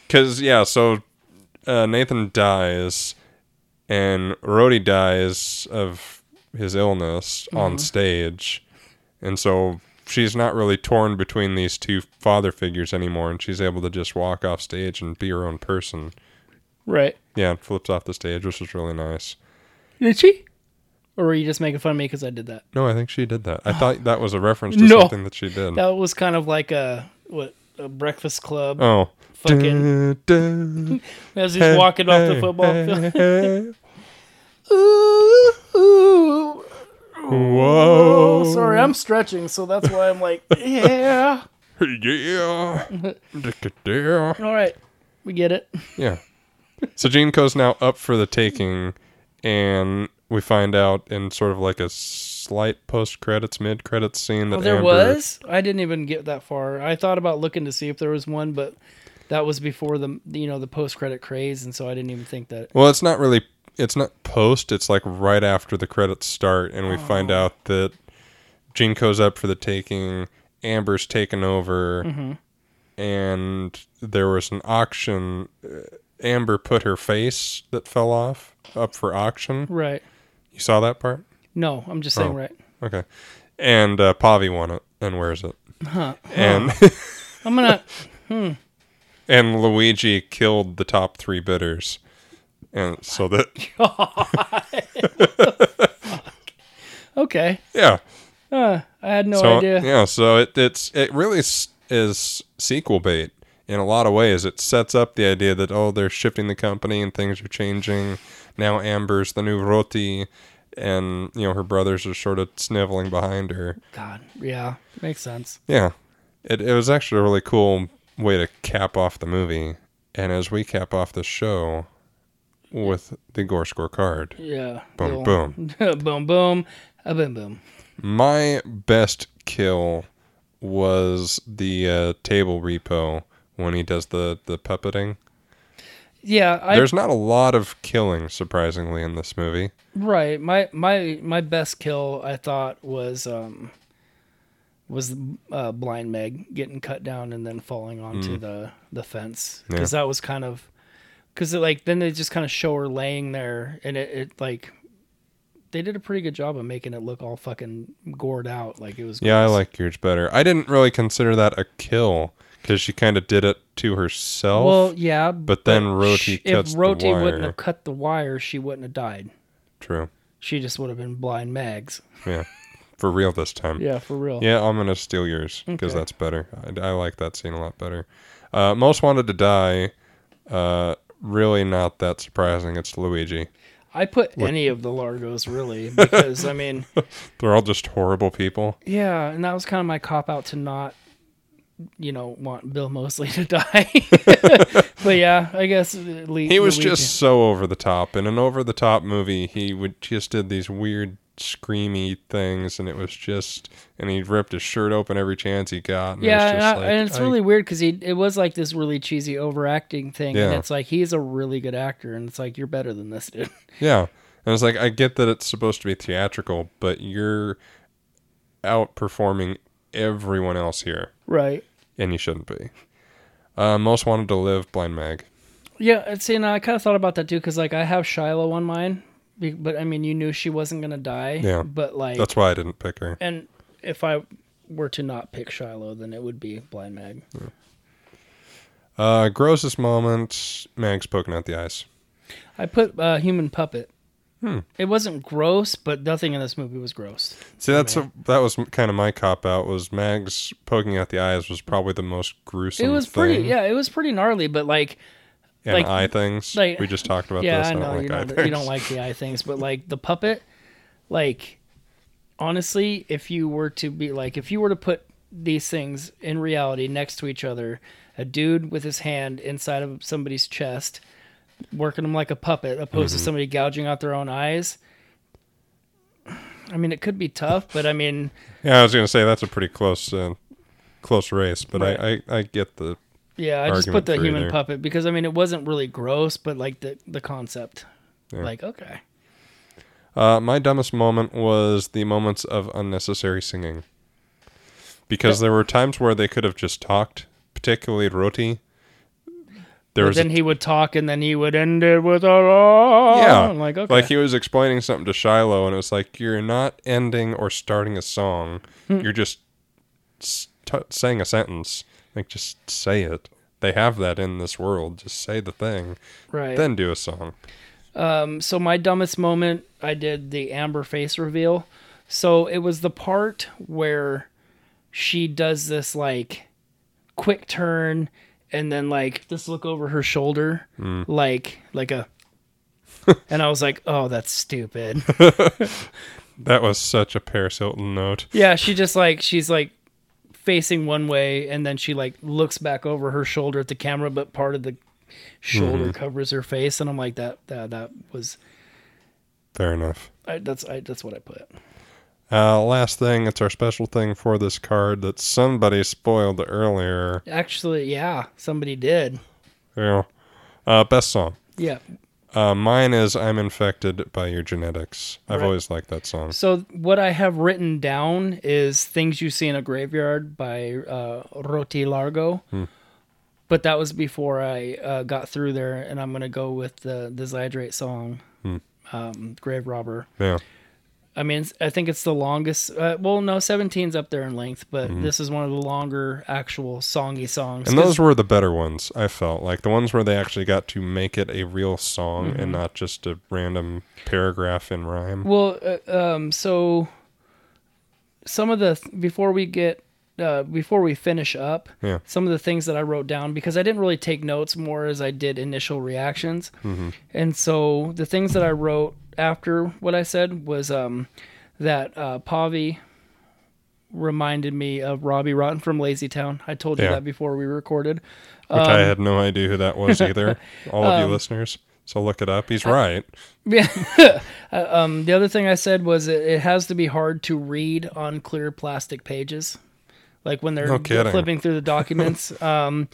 Because yeah, so uh, Nathan dies, and Rotti dies of his illness on stage, and so she's not really torn between these two father figures anymore, and she's able to just walk off stage and be her own person. Right. Yeah, and flips off the stage, which is really nice. Did she? Or were you just making fun of me because I did that? No, I think she did that. I thought that was a reference to No. something that she did. That was kind of like a what a Breakfast Club. Oh. Fucking- Dun, dun, As he's walking off the hey, football hey, field. hey. ooh, ooh. Whoa. Oh, sorry, I'm stretching, so that's why I'm like, yeah. Yeah. All right, we get it. Yeah. So GeneCo's now up for the taking, and we find out in sort of like a slight post credits, mid credits scene that Oh, there Amber- was. I didn't even get that far. I thought about looking to see if there was one, but that was before the you know the post credit craze, and so I didn't even think that. Well, it's not really. It's not post. It's like right after the credits start, and we find Oh. out that GeneCo's up for the taking. Amber's taken over, Mm-hmm. and there was an auction. Uh, Amber put her face that fell off up for auction. Right. You saw that part? No, I'm just saying Oh. right. Okay. And uh, Pavi won it and wears it. Huh. And I'm gonna. Hmm. and Luigi killed the top three bidders. And so that Okay. yeah. Uh, I had no so idea. yeah, so it it's it really is sequel bait in a lot of ways. It sets up the idea that oh they're shifting the company and things are changing. Now Amber's the new Rotti, and you know her brothers are sort of sniveling behind her. God. Yeah. Makes sense. Yeah, it it was actually a really cool way to cap off the movie. And as we cap off the show with the gore score card, Yeah. Boom, boom. boom. Boom. A boom. Boom. my best kill was the uh, table repo when he does the the puppeting. Yeah. I There's not a lot of killing, surprisingly, in this movie. Right. My my my best kill I thought was um was uh, blind Meg getting cut down and then falling onto the the fence Mm. Yeah. because that was kind of because it like then they just kind of show her laying there and it, it like they did a pretty good job of making it look all fucking gored out like it was Yeah, I like yours better. I didn't really consider that a kill because she kind of did it to herself. well yeah but then Rotti sh- if cuts the Rotti wouldn't have cut the wire she wouldn't have died True. she just would have been blind Megs Yeah. For real this time. yeah for real Yeah, I'm gonna steal yours because Okay. that's better. I, I like that scene a lot better. Uh, most wanted to die. Uh, really not that surprising. It's Luigi. I put any of the Largos really because I mean, They're all just horrible people. yeah, and that was kind of my cop out to not, you know, want Bill Moseley to die. but yeah, I guess Le- He was Luigi- just so over the top. In an over the top movie, he would just did these weird screamy things, and it was just, and he ripped his shirt open every chance he got. And it yeah, was and, I- like, and it's I- really weird because he it was like this really cheesy overacting thing, and it's like he's a really good actor, and it's like you're better than this dude. Yeah. And it's like, I get that it's supposed to be theatrical, but you're outperforming everyone else here, right. And you shouldn't be. Uh, most wanted to live, Blind Mag. Yeah, see, now I kind of thought about that too because like I have Shiloh on mine, but I mean, you knew she wasn't gonna die. Yeah. But like, That's why I didn't pick her. and if I were to not pick Shiloh, then it would be Blind Mag. Uh, grossest moment, Mag's poking out the eyes. I put uh, Human Puppet Hmm. It wasn't gross, but nothing in this movie was gross. See, that's a, that was kind of my cop out. Was Mags poking out the eyes was probably the most gruesome. It was thing. pretty, yeah, it was pretty gnarly, but like, and like- eye things. like- we just talked about yeah, this. I I, know like you, don't, you don't like the eye things, but like the puppet, like honestly, if you were to be like, if you were to put these things in reality next to each other, a dude with his hand inside of somebody's chest, working them like a puppet, opposed Mm-hmm. to somebody gouging out their own eyes. I mean, it could be tough, but I mean, Yeah, I was gonna say that's a pretty close, uh, close race, but Right. I, I, I get the. yeah, I just put the human either. puppet because I mean, it wasn't really gross, but like the the concept, Yeah. like okay, Uh, my dumbest moment was the moments of unnecessary singing, because there were times where they could have just talked, particularly Rotti. There But was a then he would talk, and then he would end it with a oh, Yeah, I'm like okay, Like he was explaining something to Shilo, and it was like you're not ending or starting a song. Hmm. You're just s- t- saying a sentence. Like just say it. They have that in this world. Just say the thing, right. then do a song. Um, so my dumbest moment, I did the Amber face reveal. So it was the part where she does this like quick turn and then like this look over her shoulder, mm. like like a. and I was like, "Oh, that's stupid." That was such a Paris Hilton note. yeah, she just like she's like facing one way, and then she like looks back over her shoulder at the camera, but part of the shoulder mm-hmm. covers her face, and I'm like, "That that that was." Fair enough. I, that's I, that's what I put. Uh, last thing, it's our special thing for this card that somebody spoiled earlier. Actually, yeah, somebody did. Yeah. uh, best song. Yeah. Uh, mine is "I'm Infected" by Your Genetics. I've Right. always liked that song. So what I have written down is "Things You See in a Graveyard" by uh, Rotti Largo. But that was before I uh, got through there, and I'm gonna go with the the Zydrate song, um, "Grave Robber." Yeah. I mean, I think it's the longest. Uh, well, no, 17's up there in length, but this is one of the longer actual songy songs. And those were the better ones, I felt. Like the ones where they actually got to make it a real song and not just a random paragraph in rhyme. Well, uh, um, so some of the before we get uh, before we finish up, Yeah. some of the things that I wrote down because I didn't really take notes more as I did initial reactions, and so the things that I wrote after what I said was um, that uh, Pavi reminded me of Robbie Rotten from Lazy Town. I told you Yeah. that before we recorded. Which I had no idea who that was either. All of you Um, listeners. So look it up. He's right. Yeah. um, the other thing I said was it, it has to be hard to read on clear plastic pages, like when they're No flipping through the documents. um,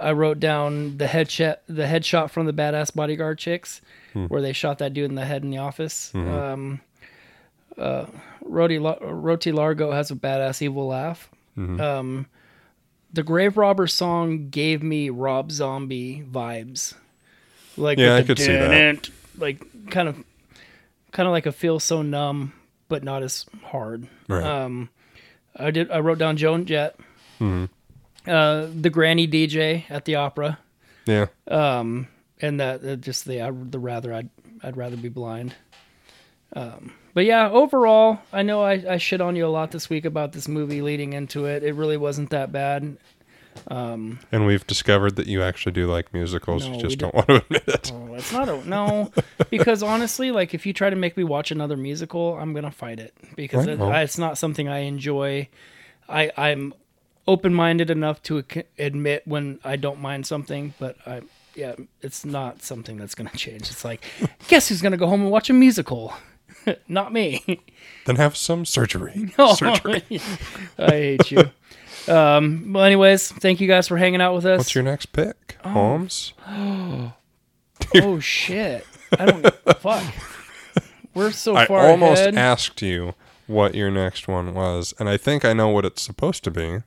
I wrote down the headshot, the headshot from the badass bodyguard chicks, Hmm. where they shot that dude in the head in the office. Mm-hmm. Um, uh, Rotti, La- Rotti Largo has a badass evil laugh. Mm-hmm. Um, the Grave Robber song gave me Rob Zombie vibes. Like Yeah, I could see that. Like kind of, kind of like a feel so numb, but not as hard. Right. Um, I did. I wrote down Joan Jett, Mm-hmm. uh, the Granny DJ at the opera, yeah. um, and that uh, just the I, the rather I'd I'd rather be blind. Um, but yeah, overall, I know I, I shit on you a lot this week about this movie leading into it. It really wasn't that bad. Um, and we've discovered that you actually do like musicals. No, you just don't don't. want to admit it. Oh, it's not a no, because honestly, like if you try to make me watch another musical, I'm gonna fight it because it. I, it's not something I enjoy. I I'm open minded enough to admit when I don't mind something, but I yeah, it's not something that's gonna change. It's like, guess who's gonna go home and watch a musical? not me. Then have some surgery. Oh, Surgery. I hate you. Um, well, anyways, thank you guys for hanging out with us. What's your next pick? Holmes? oh shit! I don't fuck. We're so I far I almost ahead. asked you what your next one was, and I think I know what it's supposed to be.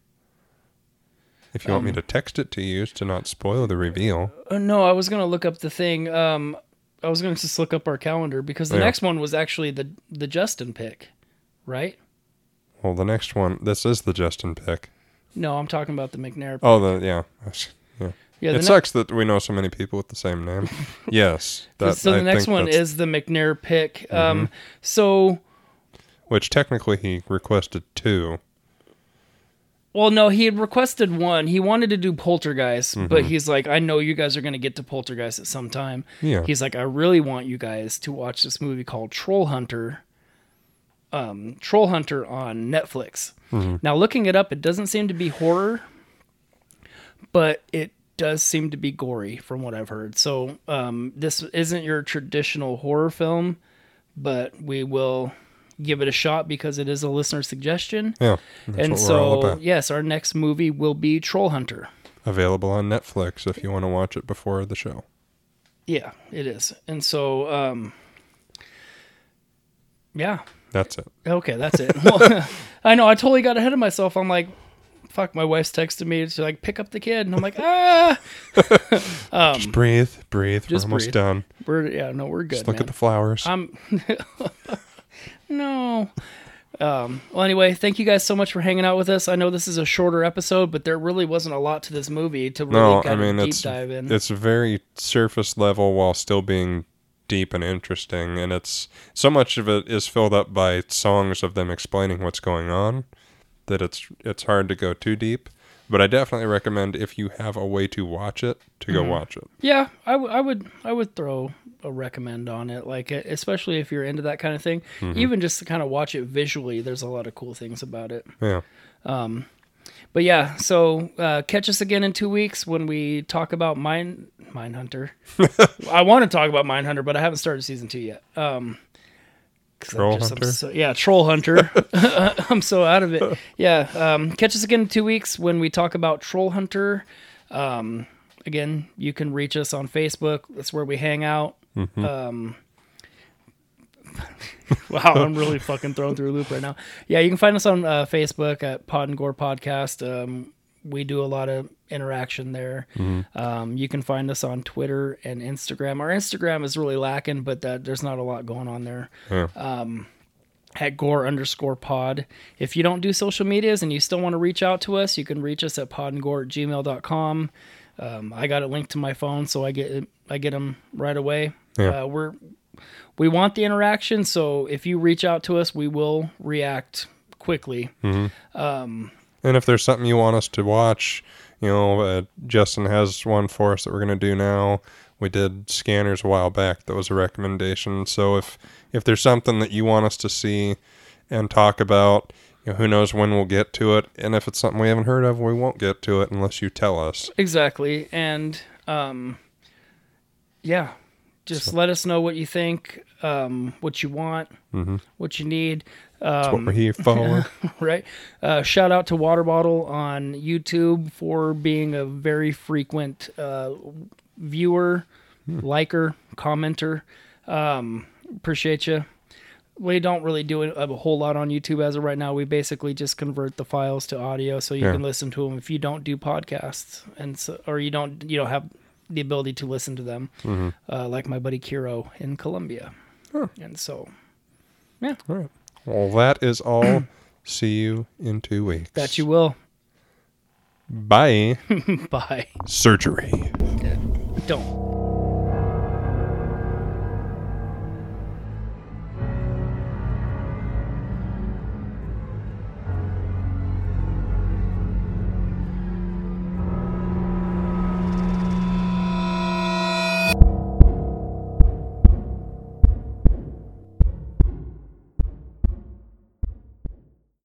If you want me Um, to text it to you to not spoil the reveal. Uh, no, I was gonna look up the thing. Um, I was gonna just look up our calendar because the Yeah. next one was actually the the Justin pick, right? Well, the next one, this is the Justin pick. No, I'm talking about the McNair. Oh, the yeah, yeah. Yeah, the it ne- sucks that we know so many people with the same name. yes. That, so the I next one that's- Mm-hmm. is the McNair pick. Um, so Which technically he requested two. Well, no, he had requested one. He wanted to do Poltergeist, but Mm-hmm. he's like, I know you guys are going to get to Poltergeist at some time. Yeah. He's like, I really want you guys to watch this movie called Troll Hunter. Um, Troll Hunter on Netflix. Mm-hmm. Now, looking it up, it doesn't seem to be horror, but it does seem to be gory from what I've heard. So, um, this isn't your traditional horror film, but we will give it a shot because it is a listener suggestion Yeah. And what we're all so yes our next movie will be troll hunter Available on Netflix if you want to watch it before the show. yeah it is and so um yeah That's it. okay that's it well, i know i totally got ahead of myself i'm like fuck my wife's texted me to like pick up the kid and i'm like ah just breathe, breathe. We're almost breathe. done. we're yeah no we're good Just look man. at the flowers. i'm no um, well anyway thank you guys so much for hanging out with us i know this is a shorter episode but there really wasn't a lot to this movie to really no, kind I mean of deep it's dive in it's very surface level while still being deep and interesting, and it's so much of it is filled up by songs of them explaining what's going on that it's it's hard to go too deep. But I definitely recommend if you have a way to watch it to Mm-hmm. go watch it. Yeah, I, w- I would I would throw a recommend on it, like especially if you're into that kind of thing. Mm-hmm. Even just to kind of watch it visually, there's a lot of cool things about it. Yeah. But yeah, so uh, catch us again in two weeks when we talk about Mine Hunter. I want to talk about Mindhunter, but I haven't started season two yet. Um, Troll just- Hunter? so- yeah, Troll Hunter. I'm so out of it. Yeah, um, catch us again in two weeks when we talk about Troll Hunter. Um, again, you can reach us on Facebook. That's where we hang out. Um, wow, I'm really fucking thrown through a loop right now. Yeah, you can find us on uh, Facebook at Pod and Gore Podcast. Um, we do a lot of interaction there. Um, you can find us on Twitter and Instagram. Our Instagram is really lacking, but that there's not a lot going on there. Yeah. At Gore underscore Pod. If you don't do social medias and you still want to reach out to us, you can reach us at podandgore at gmail.com. Um, I got it linked to my phone, so I get it, I get them right away. Yeah. Uh, we're we want the interaction, so if you reach out to us, we will react quickly. And if there's something you want us to watch, you know, uh, Justin has one for us that we're going to do now. We did Scanners a while back. That was a recommendation. So if if there's something that you want us to see and talk about, you know, who knows when we'll get to it. And if it's something we haven't heard of, we won't get to it unless you tell us. Exactly. And um yeah, just let us know what you think, um, what you want, what you need. That's what we're Um, here for. right? Uh, shout out to Water Bottle on YouTube for being a very frequent uh, viewer, liker, commenter. Um, appreciate you. We don't really do a, a whole lot on YouTube as of right now. We basically just convert the files to audio so you Yeah. can listen to them if you don't do podcasts and so, or you don't you don't have the ability to listen to them, uh, like my buddy Kiro in Colombia. And so, yeah, All right. Well, that is all. See you in two weeks. that you will. Bye. Bye. Surgery. Don't.